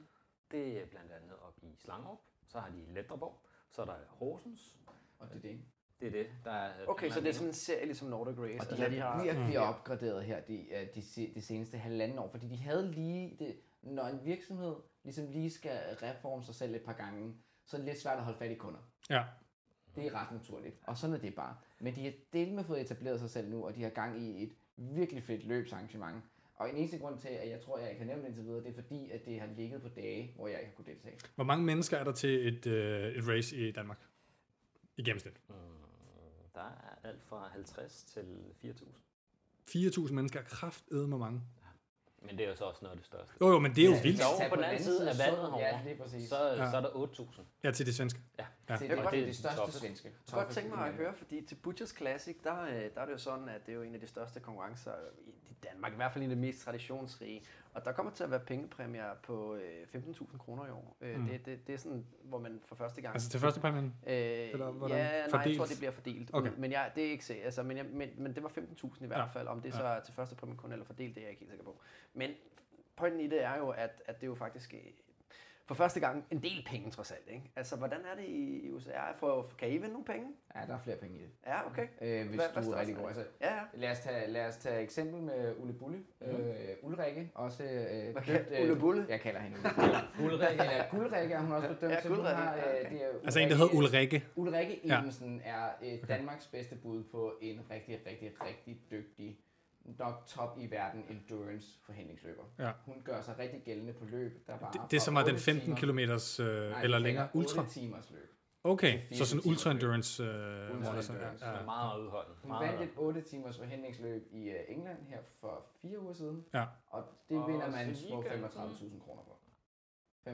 Det er blandt andet op i Slangerup. Så har de Letterborg. Så er der Horsens. Og det er det. Det er det, der er... Okay, så det er sådan en serie ligesom Nordic Race. Og de altså, har, de har virkelig opgraderet her de, øh, de, de seneste halvanden år, fordi de havde lige, det, når en virksomhed ligesom lige skal reforme sig selv et par gange, så er det lidt svært at holde fat i kunder. Ja. Det er ret naturligt, og sådan er det bare. Men de har delt med fået etableret sig selv nu, og de har gang i et virkelig fedt løbsarrangement. Og en eneste grund til, at jeg tror, at jeg kan nævne det indtil videre, det er fordi, at det har ligget på dage, hvor jeg ikke har kunnet deltage. Hvor mange mennesker er der til et, øh, et race i Danmark? I gennemsnit. Mm, der er alt fra 50 til 4.000. 4.000 mennesker er kraftedeme med mange. Men det er jo så også noget af det største. Jo, jo, men det er jo vildt. Så over på den anden side af vandet herovre, Ja, lige præcis. så, Ja. så er der 8.000. Ja, til det svenske. Ja. Ja. Det er kan det, godt- det største toppest. svenske. Jeg kunne godt tænke mig at høre, fordi til Butchers Classic, der, øh, der er det jo sådan, at det er jo en af de største konkurrencer i i Danmark, i hvert fald en af de mest traditionsrige. Og der kommer til at være pengepræmier på øh, 15.000 kroner i år. Øh, Mm. det, det, det er sådan, hvor man for første gang... Altså til første præmien. Øh, Eller hvordan? ja, nej, jeg tror, det bliver fordelt. Okay. Men jeg, det er ikke se, altså, men, jeg, men, men det var 15.000 i hvert Ja. fald. Om det Ja. så er til første præmie kun eller fordelt, det er jeg ikke helt sikker på. Men pointen i det er jo, at, at det er jo faktisk øh, for første gang en del penge trods alt. Ikke? Altså, hvordan er det i UCR? For, kan I vinde nogle penge? Ja, der er flere penge i det. Ja, okay. Øh, hvis Hvad- du hvad er rigtig god. Altså, Ja, ja. Lad os tage, lad os tage eksempel med Ulle Bulle. Mm. Øh, Ulrikke, også øh, Hvad dømt, kan- Ulle Bulle? Jeg kalder hende Ulle Bulle. Guldrikke, eller Guldrikke er hun også blevet dømt Ja. Hun Guldrikke, har, ja, øh, okay. det er Altså en, der hedder Ulrikke- Ulrikke. Ulrikke Ja. Er øh, Danmarks bedste bud på en rigtig, rigtig, rigtig dygtig, nok top i verden endurance forhindringsløber. Ja. Hun gør sig rigtig gældende på løb, der var Det, det som er den 15 km øh, eller længere. Ultra. 8 timers løb. Okay, så sådan 24 ultra endurance. Øh, Ultra endurance. ja, Ja. ja. Meget udholden. Hun Meget vandt et 8 timers forhindringsløb i øh, England her for fire uger siden. Ja. Og det Og vinder man små weekenden. 35.000 kroner på. 35.000.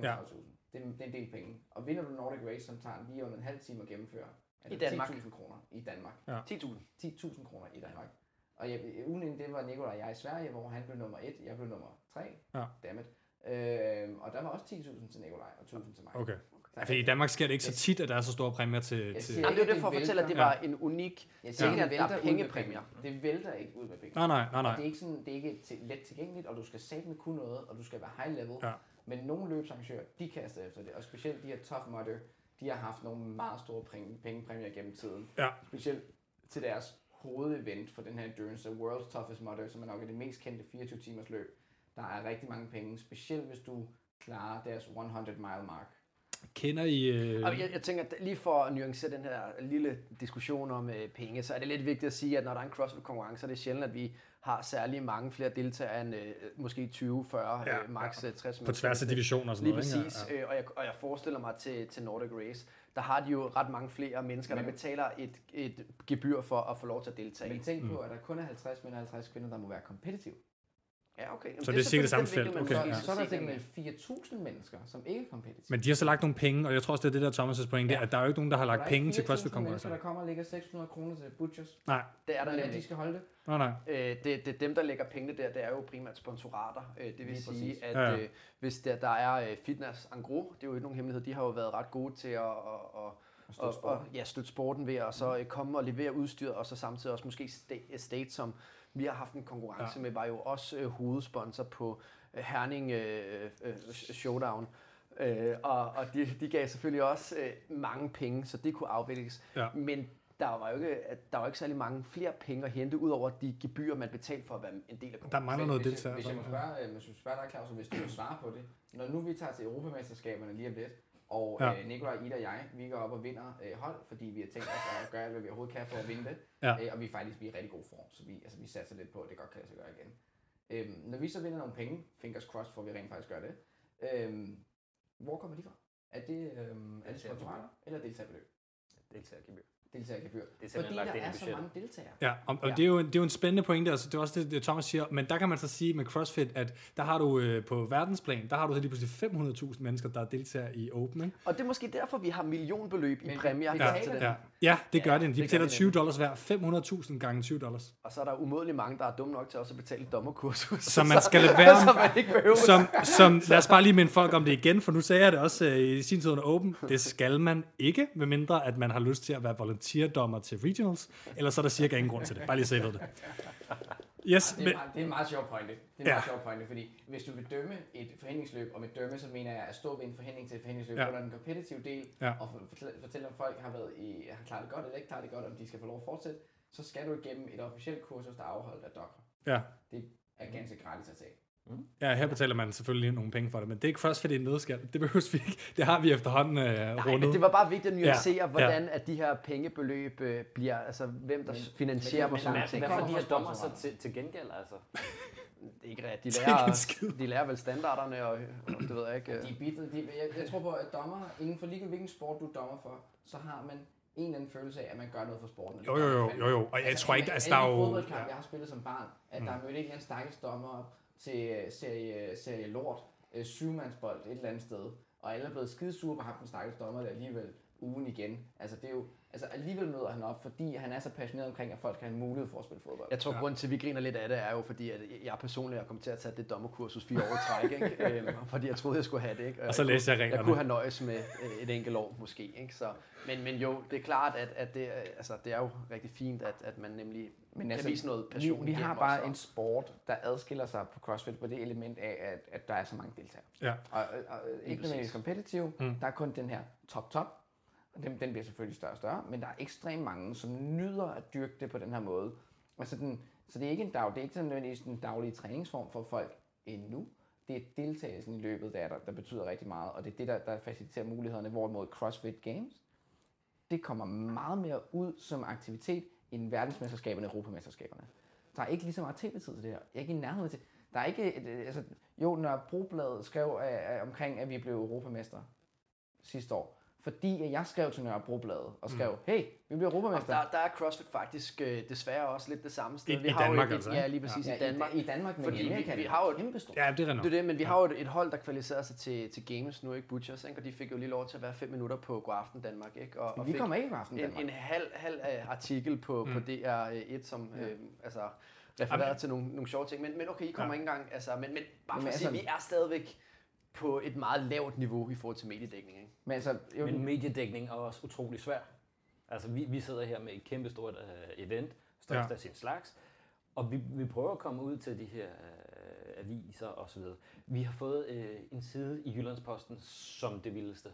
Det, er, det er en del penge. Og vinder du Nordic Race, som tager lige under en halv time at gennemføre, er I det Danmark. 10.000 kroner i Danmark. 10.000. 10.000 kroner i Danmark. Og jeg, ugen inden det var Nikolaj og jeg i Sverige, hvor han blev nummer 1, jeg blev nummer 3. Ja. Dammit. Øhm, og der var også 10.000 til Nikolaj og 1.000 til mig. Okay. Ja, fordi i Danmark sker det ikke så tit, at der er så store præmier til... Jeg til Jamen, det er jo ikke, det for at det fortælle, at det vælter. var en unik Jeg siger Ja. ikke, at Der det er pengepræmier. Det vælter ikke ud med penge. Nej, nej, nej, Og det er nej. ikke, sådan, det er ikke til, let tilgængeligt, og du skal satme kunne noget, og du skal være high level. Ja. Men nogle løbsarrangører, de kaster efter det, og specielt de her Tough Mudder, de har haft nogle meget store penge- pengepræmier gennem tiden. Ja. Specielt til deres hovedevent for den her endurance, the World's Toughest Mudder, som er nok er det mest kendte 24 timers løb. Der er rigtig mange penge, specielt hvis du klarer deres 100 mile mark. Kender I... Øh, jeg, jeg tænker, at lige for at nuancere den her lille diskussion om øh, penge, så er det lidt vigtigt at sige, at når der er en CrossFit-konkurrence, så er det sjældent, at vi har særlig mange flere deltagere end øh, måske 20, 40, Ja, ja, øh, max ja. 60 på tværs af divisioner og sådan Lige noget, præcis, ikke? øh, og, jeg, og jeg forestiller mig til, til Nordic Race, der har de jo ret mange flere mennesker, der Men- betaler et, et gebyr for at få lov til at deltage. Men tænk på, at der kun er 50 mænd og 50 kvinder, der må være competitive. Ja, okay. Jamen, Så det er cirka det samme felt. Okay, måske Så er der sikkert det med. 4.000 mennesker, som ikke er kompetitive. Men de har så lagt nogle penge, og jeg tror også, det er det der Thomas' point, det er, at der er jo ikke nogen, der har Der lagt er penge til 4.000 CrossFit-konkurrencer. mennesker, der kommer og lægger 600 kroner til Butchers. Nej, Det er der at de nemlig. skal holde det. nej, nej. Øh, det, det dem, der lægger pengene der, det er jo primært sponsorater. Øh, det vil Lige sige, præcis. at Ja, ja. øh, hvis der, der er øh, Fitness Angro, det er jo ikke nogen hemmelighed, de har jo været ret gode til at, at, at støtte og, sporten. og, ja, støtte sporten ved at så øh, komme og levere udstyr, og så samtidig også måske Sta- State, som vi har haft en konkurrence Ja. med, var jo også øh, hovedsponsor på øh, Herning øh, øh, Showdown. Øh, og og de, de gav selvfølgelig også øh, mange penge, så det kunne afvikles. Ja. Men der var jo ikke, der var ikke særlig mange flere penge at hente, ud over de gebyrer, man betalte for at være en del af Der mangler noget hvis, jeg, hvis jeg må spørge, øh, hvis jeg må spørge dig, Claus, hvis du vil svare på det. Når nu vi tager til Europamesterskaberne lige om lidt, og Ja. øh, Nikolaj, Ida og jeg, vi går op og vinder øh, hold, fordi vi har tænkt os at gøre alt, hvad vi overhovedet kan for at vinde det. Ja. Øh, og vi er faktisk vi er i rigtig god form, så vi, altså, vi satser lidt på, at det godt kan lade sig gøre igen. Øhm, når vi så vinder nogle penge, fingers crossed, for at vi rent faktisk gør det, øhm, hvor kommer de fra? Er det, øhm, er det sponsorater eller deltagerbeløb? Deltagergebyr. Deltagergebyr. Det er Fordi lagt der i er så mange deltagere. Ja, og, og Ja. Det, er jo, det er jo en spændende pointe, altså det er også det, det Thomas siger, men der kan man så sige med CrossFit, at der har du øh, på verdensplan, der har du så lige pludselig 500.000 mennesker, der deltager i Open, ikke? Og det er måske derfor, vi har millionbeløb i Men præmier. betaler til den. Ja, ja det gør Ja, det. De det betaler de 20 dollars hver. 500.000 gange 20 dollars. Og så er der umådeligt mange, der er dumme nok til også at betale et dommerkursus. Så man skal lade være- så man ikke behøver Som, som, lad os bare lige minde folk om det igen, for nu sagde jeg det også øh, i sin tid under Open. Det skal man ikke, medmindre at man har lyst til at være volunteerdommer til regionals, ellers så er der cirka ingen grund til det. Bare lige så I ved det. Yes, Det er, meget, det er en meget sjov pointe. Det er en Ja. meget sjov pointe, fordi hvis du vil dømme et forhindringsløb, og med dømme, så mener jeg at stå ved en forhindring til et forhindringsløb Ja. ja. under den kompetitive del, Ja. og for- fortælle, om folk har, været i, har klaret det godt eller ikke klaret det godt, om de skal få lov at fortsætte, så skal du igennem et officielt kursus, der er afholdt af doktor. ja. Det er ganske gratis at tage. Ja, her betaler man selvfølgelig nogle penge for det, men det er CrossFit i en nødskal. Det behøves vi ikke. Det har vi efterhånden øh, Nej, rundet. men det var bare vigtigt at nuancere, Ja, ja, hvordan at de her pengebeløb øh, bliver, altså hvem der Men- finansierer men- mig men sådan ting. Hvad får de her dommer så til, til gengæld, altså? Det er ikke rigtigt. De Det er ikke lærer, de lærer vel standarderne, og, og det ved jeg ikke. øh. De er bitet, de, jeg, jeg tror på, at dommer, inden for ligegyldigt hvilken sport du er dommer for, så har man en eller anden følelse af, at man gør noget for sporten. og det Jo, jo, jo, jo, jo. Og jeg tror ikke, altså der er jo... fodboldkampe, Ja. Mm. jeg har spillet som barn, at der er mødt en eller anden stakkels dommer op til øh, serie, øh, serie lort, øh, syvmandsbold et eller andet sted, og alle er blevet skidesure på ham, den stakkels dommer, der alligevel ugen igen. Altså, det er jo, altså alligevel møder han op, fordi han er så passioneret omkring, at folk skal have en mulighed for at spille fodbold. Jeg tror, ja. grunden til, at vi griner lidt af det, er jo fordi, at jeg personligt er kommet til at tage det dommerkursus fire år i træk, ikke? øhm, fordi jeg troede, jeg skulle have det. Ikke? Og så læste jeg Jeg reglerne. kunne have nøjes med øh, et enkelt år måske. Ikke? Så, men, men jo, det er klart, at, at det, er- altså, det er jo rigtig fint, at, at man nemlig Men kan altså, vise noget vi, passion vi har igennem bare også. en sport, der adskiller sig på CrossFit på det element af, at, at der er så mange deltagere. Ja. Og, og, og ikke nødvendigvis competitive, mm. der er kun den her top-top, og den, den bliver selvfølgelig større og større, men der er ekstremt mange, som nyder at dyrke det på den her måde. Altså den, så det er ikke en dag, det er ikke sådan nødvendigvis en daglig træningsform for folk endnu. Det er deltagelsen i løbet, der, er der, der betyder rigtig meget, og det er det, der, der faciliterer mulighederne, hvorimod CrossFit Games, det kommer meget mere ud som aktivitet end verdensmesterskaberne og europamesterskaberne. Der er ikke lige så meget tv-tid til det her. Jeg er ikke i nærheden til. Der er ikke, et, øh, altså, jo, når Brobladet skrev øh, øh, omkring, at vi blev europamester sidste år, fordi jeg skrev til Nørrebrobladet og skrev, mm. hey, vi bliver Og europamester. der, der er CrossFit faktisk øh, desværre også lidt det samme sted. I- i har jo Danmark et, altså, Ja, lige præcis ja, i Danmark. I, I Danmark, men Fordi i vi- Amerika, vi det har jo- kæmpestort. Ja, det er Det er det, men vi har jo et, et hold, der kvalificerer sig til, til Games nu, ikke Butchers, ikke? og de fik jo lige lov til at være fem minutter på Godaften Danmark, ikke? Og, og vi kommer ikke i aften, en, Danmark. en halv, halv øh, artikel på, mm. på DR1, som øh, altså, refererede Jamen- til nogle, nogle sjove ting, men, men okay, I kommer Ja. ja. ikke engang, altså, men, men bare for at sige, altså- vi er stadigvæk på et meget lavt niveau i forhold til mediedækning, ikke? Men altså, jo, Men mediedækning er også utrolig svær. Altså, vi, vi sidder her med et kæmpestort uh, event, størst Ja. af sin slags, og vi, vi prøver at komme ud til de her uh, aviser og så videre. Vi har fået uh, en side i Jyllandsposten som det vildeste.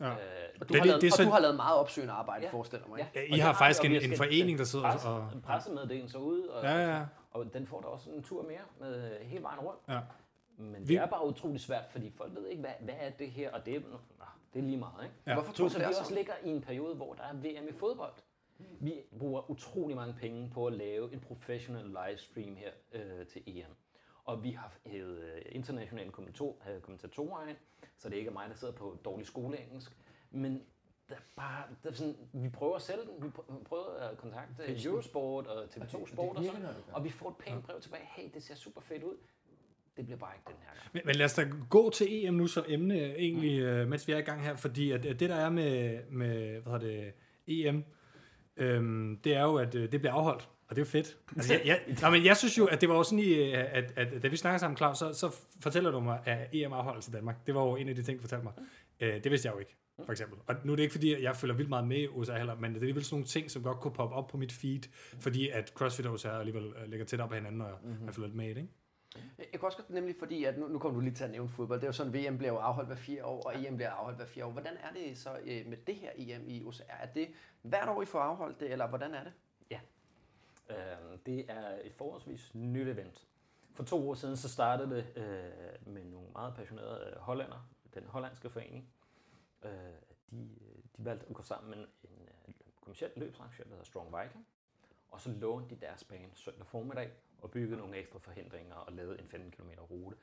Ja. Uh, Og du, Det- har, det- lavet, det er og så- du har lavet meget opsøgende arbejde, Ja. forestiller mig, ja. I det har faktisk en- en forening, der sidder presse, og- En pressemeddelelse ud, og, Ja, ja. og den får der også en tur mere med øh, hele vejen rundt. Ja. Men Vi- det er bare utrolig svært, fordi folk ved ikke, hvad, hvad er det her, og det er, nå, det er lige meget, ikke? Ja. Hvorfor tror Så du, vi det er også sådan? ligger i en periode, hvor der er VM i fodbold. Vi bruger utrolig mange penge på at lave en professionel livestream her øh, til EM. Og vi har hævet øh, internationale kommentator, øh, kommentatorer ind, så det ikke er mig, der sidder på dårlig skoleengelsk. Men der er bare, der er sådan, vi prøver at sælge den. Vi pr- vi prøver at kontakte Eurosport og TV2 Sport og sådan. Og vi får et pænt brev tilbage. Hey, det ser super fedt ud. det bliver bare ikke den her gang. Men, men lad os da gå til EM nu som emne, egentlig, øh, mens vi er i gang her, fordi at, at det, der er med, med hvad hedder det, EM, øhm, det er jo, at øh, det bliver afholdt, og det er fedt. Altså, jeg, jeg, nej, men jeg synes jo, at det var jo sådan, i, øh, at, at, at da vi snakker sammen, Claus, så, så fortæller du mig, at EM afholdes i Danmark. Det var jo en af de ting, du fortalte mig. Øh, det vidste jeg jo ikke, for eksempel. Og nu er det ikke, fordi jeg følger vildt meget med i USA heller, men det er alligevel sådan nogle ting, som godt kunne poppe op på mit feed, fordi at CrossFit og USA alligevel øh, ligger tæt op på hinanden, og mm-hmm. jeg følger lidt med i det, ikke? Jeg kan også godt nemlig, fordi at nu, nu kommer du lige til at nævne fodbold. Det er jo sådan, VM bliver jo afholdt hver fire år, og EM bliver afholdt hver fire år. Hvordan er det så øh, med det her EM i USA? Er det hvert år, I får afholdt det, eller hvordan er det? Øh, det er et forholdsvis nyt event. For to år siden så startede det øh, med nogle meget passionerede øh, hollænder, den hollandske forening. Øh, de, de valgte at gå sammen med en øh, kommersiel løbsarrangør, der hedder Strong Viking. Og så lånte de deres bane søndag formiddag og byggede nogle ekstra forhindringer og lavede en 15 km rute.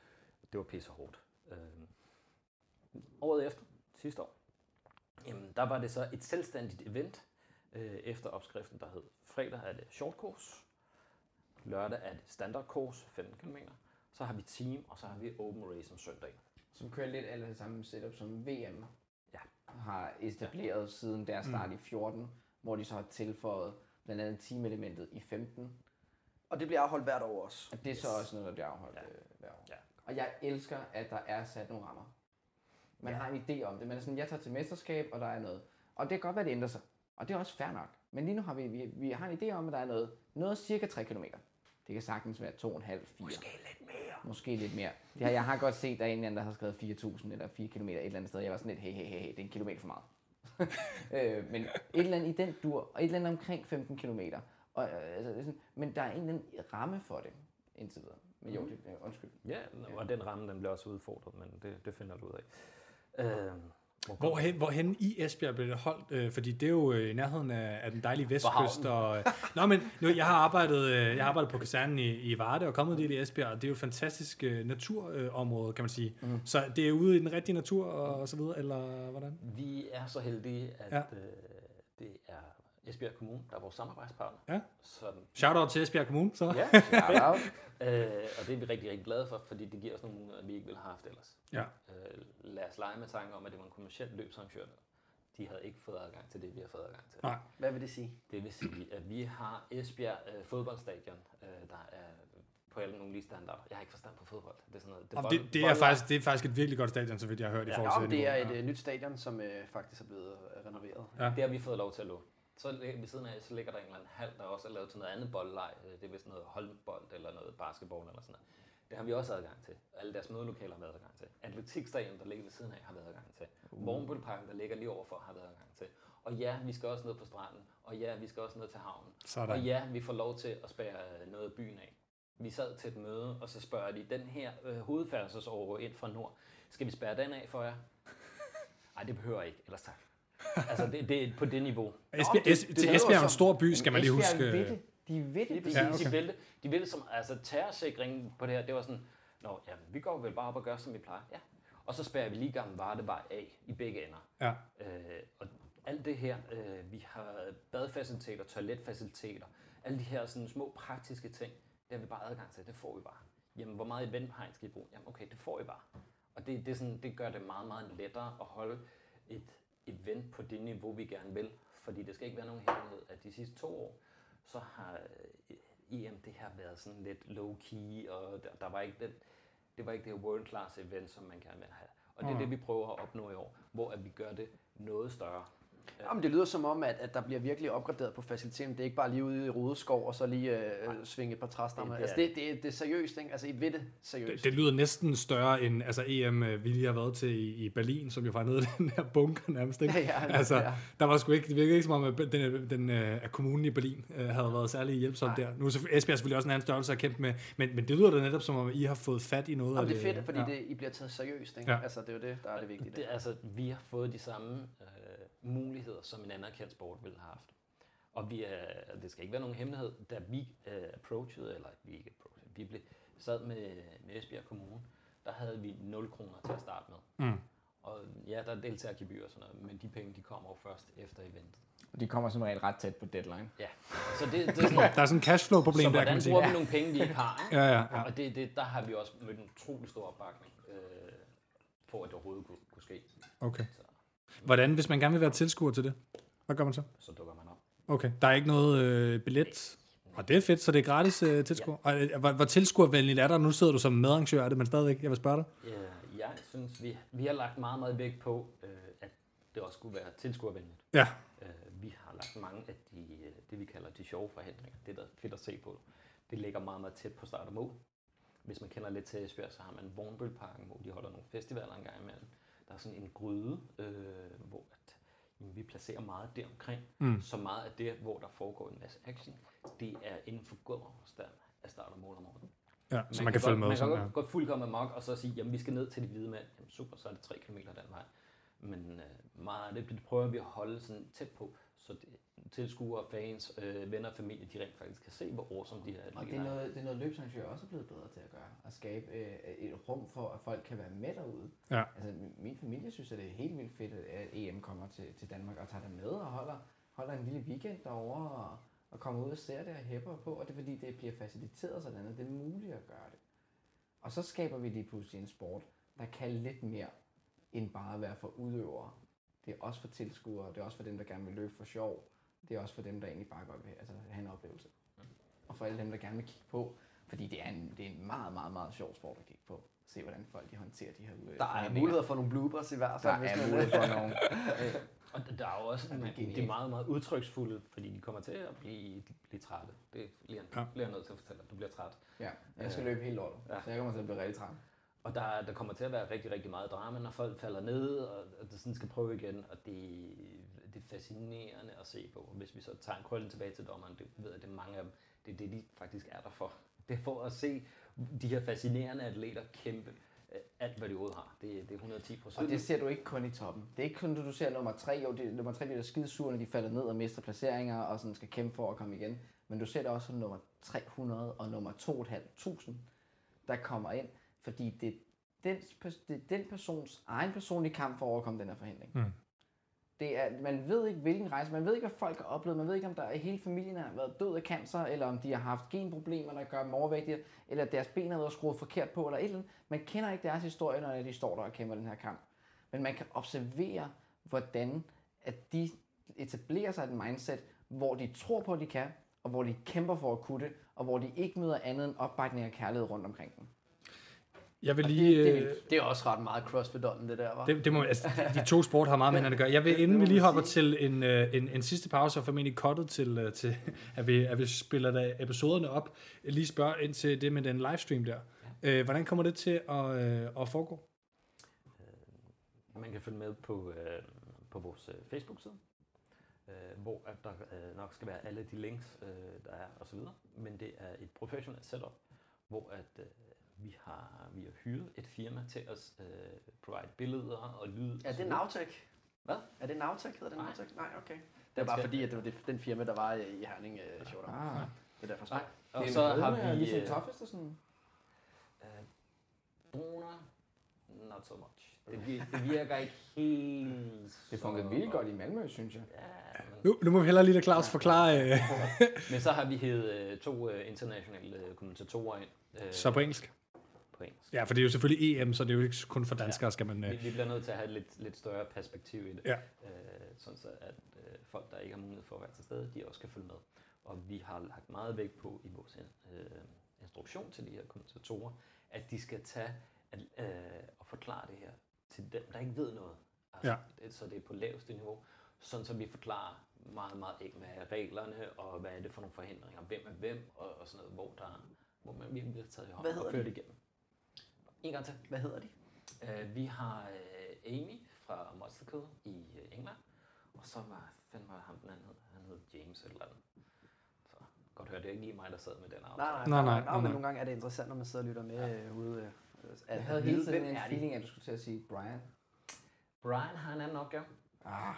Det var pisse hårdt. Øh, året efter, sidste år, jamen, der var det så et selvstændigt event, øh, efter opskriften, der hed fredag er det short course, lørdag er det standard course, 15 km, så har vi team, og så har vi open race om søndag. Som kører lidt alle samme setup som VM Ja. har etableret ja. siden deres start mm. i 14, hvor de så har tilføjet blandt andet team-elementet i 15. Og det bliver afholdt hvert år også. Og det er så også noget, der bliver afholdt Ja. ja. øh, hver år. Ja. Og jeg elsker, at der er sat nogle rammer. Man Ja. har en idé om det. Man er sådan, jeg tager til mesterskab, og der er noget. Og det kan godt være, det ændrer sig. Og det er også fair nok. Men lige nu har vi, vi, vi har en idé om, at der er noget, noget cirka 3 km. Det kan sagtens være 2,5, 4. Måske lidt mere. Måske lidt mere. Det har, jeg har godt set, der er en eller anden, der har skrevet 4.000 eller 4 km et eller andet sted. Jeg var sådan lidt, hey, hey, hey, hey det er en kilometer for meget. øh, men et eller andet i den dur, og et eller andet omkring 15 km. Og, øh, altså, det er sådan, men der er en eller anden ramme for det, indtil videre. Men jo, det, øh, undskyld. Ja, og den ramme, den bliver også udfordret, men det, det finder du ud af. Øh, Hvorhen, hvorhen i Esbjerg blev det holdt? Øh, fordi det er jo øh, i nærheden af, af den dejlige vestkyst. Og, øh, nå, men nu, jeg har arbejdet, øh, jeg har arbejdet på kasernen i, i Varde og kommet dit i Esbjerg, og det er jo et fantastisk øh, naturområde, kan man sige. Mm. Så det er ude i den rigtige natur og, og så videre, eller hvordan? Vi er så heldige, at ja. øh, det er Esbjerg Kommune, der er vores samarbejdspartner. Ja. Som, Shout-out til Esbjerg Kommune, så. ja, Shout out. øh, og det er vi rigtig, rigtig glade for, fordi det giver os nogle muligheder, vi ikke ville have haft ellers. Ja. Øh, lad os lege med tanke om, at det var en kommersiel løbsarrangør. De havde ikke fået adgang til det, vi har fået adgang til. Nej. Hvad vil det sige? Det vil sige, at vi har Esbjerg øh, fodboldstadion, øh, der er på alle nogle lige standarder. Jeg har ikke forstand på fodbold. Det er sådan noget. Og bold- det, det, er bold- faktisk, det er faktisk et virkelig godt stadion, så vidt jeg har hørt i Ja, forhold Ja, til men det er et øh, nyt stadion, som øh, faktisk er blevet øh, renoveret. Ja. Det har vi fået lov til at låne. Så ved siden af, så ligger der en eller anden hal, der også er lavet til noget andet boldleg. Øh, Det er vist noget håndbold eller noget basketball eller sådan noget. Det har vi også adgang til. Alle deres mødelokaler har været adgang til. Atletikstadion, der ligger ved siden af, har været adgang til. Uh. Der ligger lige overfor, har været adgang til. Og ja, vi skal også ned på stranden. Og ja, vi skal også ned til havnen. Sådan. Og ja, vi får lov til at spære øh, noget af byen af. Vi sad til et møde, og så spørger de, den her øh, hovedfærdselsåre ind fra nord, skal vi spærre den af for jer? Nej, det behøver jeg ikke, ellers tak. Altså, det, det er på det niveau. Esbjerg, det- det til lyder Esbjerg er en stor by, skal man lige huske. Esbjerg ved det. De ved det. Præcis, Ja, okay. de, ville, de ville som, altså terrorsikringen på det her, det var sådan, Nå, ja, vi går vel bare op og gør, som vi plejer. Ja. Og så spærrer vi lige Gamle Vardevej af i begge ender. Ja. Øh, og alt det her, øh, vi har badefaciliteter, toiletfaciliteter, alle de her sådan, små praktiske ting, det har vi bare adgang til, det får vi bare. Jamen, hvor meget eventhegn skal I bruge? Jamen, okay, det får I bare. Og det, det, sådan, det gør det meget, meget lettere at holde et event på det niveau, vi gerne vil. Fordi det skal ikke være nogen hemmelighed, at de sidste to år, så har øh, EM det her været sådan lidt low-key, og der, der var ikke den, det var ikke det her world-class event, som man gerne vil have. Og det er det, vi prøver at opnå i år, hvor at vi gør det noget større. Jamen, det lyder som om, at, at der bliver virkelig opgraderet på faciliteten. Det er ikke bare lige ude i Rodeskov og så lige øh, svinge et par træstammer. Det- Det, det altså, det, det, det er seriøst, ikke? Altså, I ved det seriøst. Det, det lyder næsten større end altså EM, øh, vi lige har været til i, i Berlin, som jo var nede i den her bunker nærmest. Ikke? Ja, ja, altså, ja. Der var sgu ikke, det virkede ikke som om, at den, den, øh, at kommunen i Berlin øh, havde været særlig hjælpsom der. Nu er Esbjerg er selvfølgelig også en anden størrelse at kæmpe med, men, men det lyder da netop som om, I har fået fat i noget Jamen, af det er fedt, fordi ja. det, I bliver taget seriøst. Ikke? Ja. Altså, det er jo det, der er det vigtige. Det, altså, vi har fået de samme øh, muligheder, som en anerkendt sport ville have haft. Og vi er, det skal ikke være nogen hemmelighed, da vi øh, approachede, eller vi ikke approachede, vi blev, sad med, med Esbjerg Kommune, der havde vi 0 kroner til at starte med. Mm. Og ja, der er deltagergebyr og sådan noget, men de penge, de kommer jo først efter eventet. Og de kommer som regel ret tæt på deadline. Ja, så det, det er sådan, Der er sådan en cashflow-problem så der, kan hvordan man sige. bruger vi nogle penge, vi ikke har, ikke? Ja, ja, ja. Og det, det, der har vi også mødt en utrolig stor opbakning, øh, for at det overhovedet kunne, kunne ske. Okay. Hvordan, hvis man gerne vil være tilskuer til det, hvad gør man så? Så dukker man op. Okay, der er ikke noget øh, billet. Og det er fedt, så det er gratis øh, tilskuer. Og øh, hvor, hvor tilskuervenligt er der? Nu sidder du som medarrangør af det, men stadigvæk, jeg vil spørge dig. Ja, jeg synes, vi, vi har lagt meget, meget vægt på, øh, at det også skulle være tilskuervenligt. Ja, Øh, vi har lagt mange af de, øh, det, vi kalder de sjove forhindringer. Det, der er fedt at se på. Det ligger meget, meget tæt på start og mål. Hvis man kender lidt til Esbjerg, så har man Vornbølparken, hvor de holder nogle festivaler en gang imellem. Der er sådan en gryde, øh, hvor at, jamen, vi placerer meget deromkring. Mm. Så meget af det, hvor der foregår en masse action, det er inden for gåafstand af start og mål om morgenen. ja så man kan følge godt, med. Man Sådan, kan ja. godt, fuldkommen amok, og så sige, jamen vi skal ned til de hvide mænd. Jamen super, så er det 3 km den vej. Men øh, meget af det, det prøver vi at holde sådan tæt på, så tilskuere, fans, øh, venner og familie, de rent faktisk kan se, hvor awesome de her Og det atleter er noget, det er noget løbsarrangører også er blevet bedre til at gøre. At skabe øh, et rum for, at folk kan være med derude. Ja. Altså, min familie synes, at det er helt vildt fedt, at EM kommer til, til Danmark og tager det med og holder, holder en lille weekend derovre og, og kommer ud og ser det og hæpper på. Og det er fordi, det bliver faciliteret sådan, at det er muligt at gøre det. Og så skaber vi lige pludselig en sport, der kan lidt mere end bare at være for udøvere. Det er også for tilskuere, det er også for dem, der gerne vil løbe for sjov. Det er også for dem, der egentlig bare godt vil altså, have en oplevelse. Og for alle dem, der gerne vil kigge på. Fordi det er en, det er en meget, meget, meget sjov sport at kigge på. Se, hvordan folk de håndterer de her øh, Der er muligheder for nogle bloopers i hvert Der fald. hvis er mulighed for nogle. Og der er jo også, det er er meget, meget udtryksfulde, fordi de kommer til at blive, blive trætte. Det bliver, Ja. bliver jeg nødt til at fortælle dig. Du bliver træt. Ja, jeg skal løbe hele året, Ja. så jeg kommer til at blive rigtig træt. Og der, der kommer til at være rigtig, rigtig meget drama, når folk falder ned, og, og det sådan skal prøve igen. Og det, det er fascinerende at se på. Hvis vi så tager en krøllen tilbage til dommeren, det ved jeg, det er mange af dem, det er det, de faktisk er der for. Det er for at se de her fascinerende atleter kæmpe øh, alt, hvad de overhovedet har. Det, det er 110 Og det ser du ikke kun i toppen. Det er ikke kun, du ser nummer tre. Jo, det, nummer tre bliver skide sur, når de falder ned og mister placeringer og sådan skal kæmpe for at komme igen. Men du ser det også nummer 300 og nummer 2.500, der kommer ind. Fordi det er, den, det er den persons egen personlige kamp for at overkomme den her forhindring. Mm. Det er, man ved ikke, hvilken rejse, man ved ikke, hvad folk har oplevet, man ved ikke, om der hele familien har været død af cancer, eller om de har haft genproblemer, der gør dem overvægtige, eller deres ben har været skruet forkert på, eller et eller andet. Man kender ikke deres historie, når de står der og kæmper den her kamp. Men man kan observere, hvordan at de etablerer sig et mindset, hvor de tror på, at de kan, og hvor de kæmper for at kunne det, og hvor de ikke møder andet end opbakning og kærlighed rundt omkring dem. Jeg vil lige... det, det er øh. Det er også ret meget crossfit-ånden, det der, var. Det, det må, altså, de to sport har meget med hinanden at gøre. Jeg vil, inden vi lige hopper til en, øh, en, en sidste pause, og formentlig cuttet til, øh, til at, vi, at vi spiller da episoderne op, lige spørge ind til det med den livestream der. Øh, hvordan kommer det til at, at foregå? Man kan følge med på, på vores Facebook-side, øh, hvor at der øh, nok skal være alle de links, øh, der er osv. Men det er et professionelt setup, hvor at, øh, vi, har, vi har hyret et firma til at øh, provide billeder og lyd. Er det. Navtech? Hvad? Er det Navtech? Hedder det Nej. Navtech? Nej, okay. Det er bare fordi, at det var det, den firma, der var i Herning uh, Showdown. Ah. Det er derfor, Nej, og Det er så har vi... Ligesom øh, Toughest og sådan. øh, Droner, not so much. Det, det virker ikke helt... Det fungerede vildt godt i Malmø, synes jeg. Ja, men, Nu, nu må vi hellere lige lade Claus forklare, øh, men så har vi hævet øh, to øh, internationale øh, kommentatorer ind øh, så på engelsk. På engelsk. Ja, for det er jo selvfølgelig EM, så det er jo ikke kun for danskere, skal man... Vi, Øh, vi bliver nødt til at have et lidt, lidt større perspektiv i det, Ja. øh, sådan så at øh, folk, der ikke har mulighed for at være til stede, de også kan følge med. Og vi har lagt meget vægt på i vores øh, instruktion til de her kommentatorer, at de skal tage at, øh, og forklare det her til dem, der ikke ved noget. Altså, Ja. det, så det er på laveste niveau, sådan så vi forklarer meget, meget ikke, hvad er reglerne, og hvad er det for nogle forhindringer, hvem er hvem, og, og sådan noget, hvor, der, hvor man virkelig bliver taget i hånden Hvad og hedder ført igennem. En gang til. Hvad hedder de? Uh, vi har uh, Amy fra Monster Code i uh, England, og så var, var ham den anden hed? Han hed James eller andet. Så godt høre, det er ikke lige mig, der sad med den aftale. Nej, nej, Nej, nej, nej, nej, nej. men nogle gange er det interessant, når man sidder og lytter med ja. ude. øh, At, Jeg havde hele tiden hvem en er de? feeling, at du skulle til at sige Brian. Brian har en anden opgave. Ah,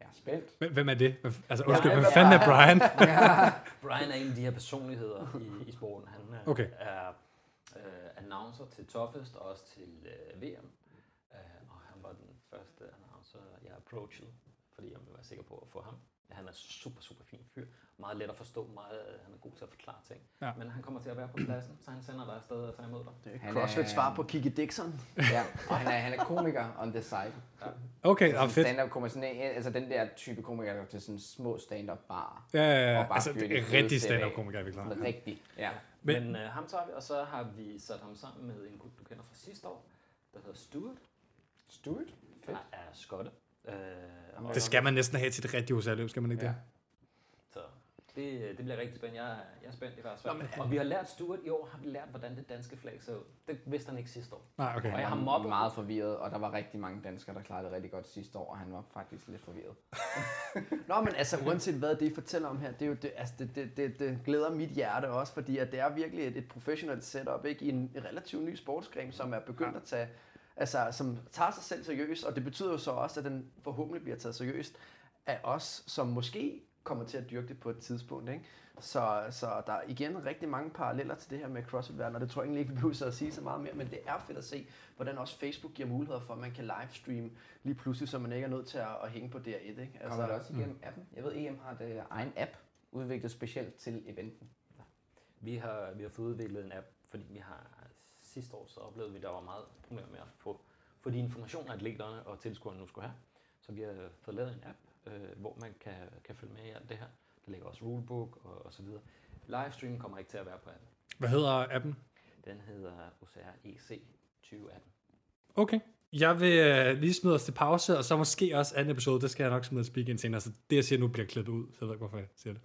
jeg er spændt. hvem- hvem er det? Altså, undskyld, Ja, hvem fanden er er- Brian? Brian er en af de her personligheder i, i sporten. Han er, Okay. er uh, announcer til Toughest og også til uh, VM. Uh, og han var den første announcer, jeg approachede, fordi jeg ville være sikker på at få ham Han er super, super fin fyr. Meget let at forstå, meget, øh, han er god til at forklare ting. Ja. Men han kommer til at være på pladsen, så han sender dig afsted og tager imod dig. Han CrossFit er- svar på Kiki Dixon. Ja, og han er, han er komiker on the side. Okay, ja, Sådan fedt. stand-up komiker, sådan en, altså den der type komiker, der går til sådan små stand-up bar. Ja, ja, ja. Og bare Altså, det de er rigtig sæt af. stand-up-komiker, vi klarer. Rigtig, ja. Men- Men, Men øh, ham tager vi, og så har vi sat ham sammen med en gut, du kender fra sidste år, der hedder Stuart. Stuart? Fedt. Der er skotte. Øh, Det skal man næsten have til et rigtigt USA-løb, skal man ikke Ja. det? Så det, det bliver rigtig spændende. Jeg, er- jeg er spændt i hvert fald. og vi har lært Stuart i år, har vi lært, hvordan det danske flag ser ud. Det vidste han ikke sidste år. Nej, okay. Og jeg har mobbet meget forvirret, og der var rigtig mange danskere, der klarede det rigtig godt sidste år, og han var faktisk lidt forvirret. Nå, men altså uanset hvad det I fortæller om her, det, er jo det, altså, det, det, det, det glæder mit hjerte også, fordi at det er virkelig et, et professionelt setup ikke? i en relativt ny sportsgren, som er begyndt at tage, altså som tager sig selv seriøst, og det betyder jo så også, at den forhåbentlig bliver taget seriøst af os, som måske kommer til at dyrke det på et tidspunkt. Ikke? Så, så der er igen rigtig mange paralleller til det her med crossfit og det tror jeg egentlig ikke, vi behøver at sige så meget mere, men det er fedt at se, hvordan også Facebook giver muligheder for, at man kan livestream lige pludselig, så man ikke er nødt til at, at hænge på DR1. Ikke? Altså, Kommer det også igennem appen? Jeg ved, EM har det egen app, udviklet specielt til eventen. Vi har, vi har fået udviklet en app, fordi vi har sidste år så oplevede vi, at der var meget problemer med at få, få de informationer, atleterne og tilskuerne nu skulle have. Så vi har fået lavet en app, øh, hvor man kan, kan følge med i alt det her. Der ligger også rulebook og, og så videre. Livestream kommer ikke til at være på appen. Hvad hedder appen? Den hedder OCR EC 2018. Okay. Jeg vil øh, lige smide os til pause, og så måske også anden episode, det skal jeg nok smide speak ind senere, så det jeg siger nu bliver klippet ud, så jeg ved ikke, hvorfor jeg siger det.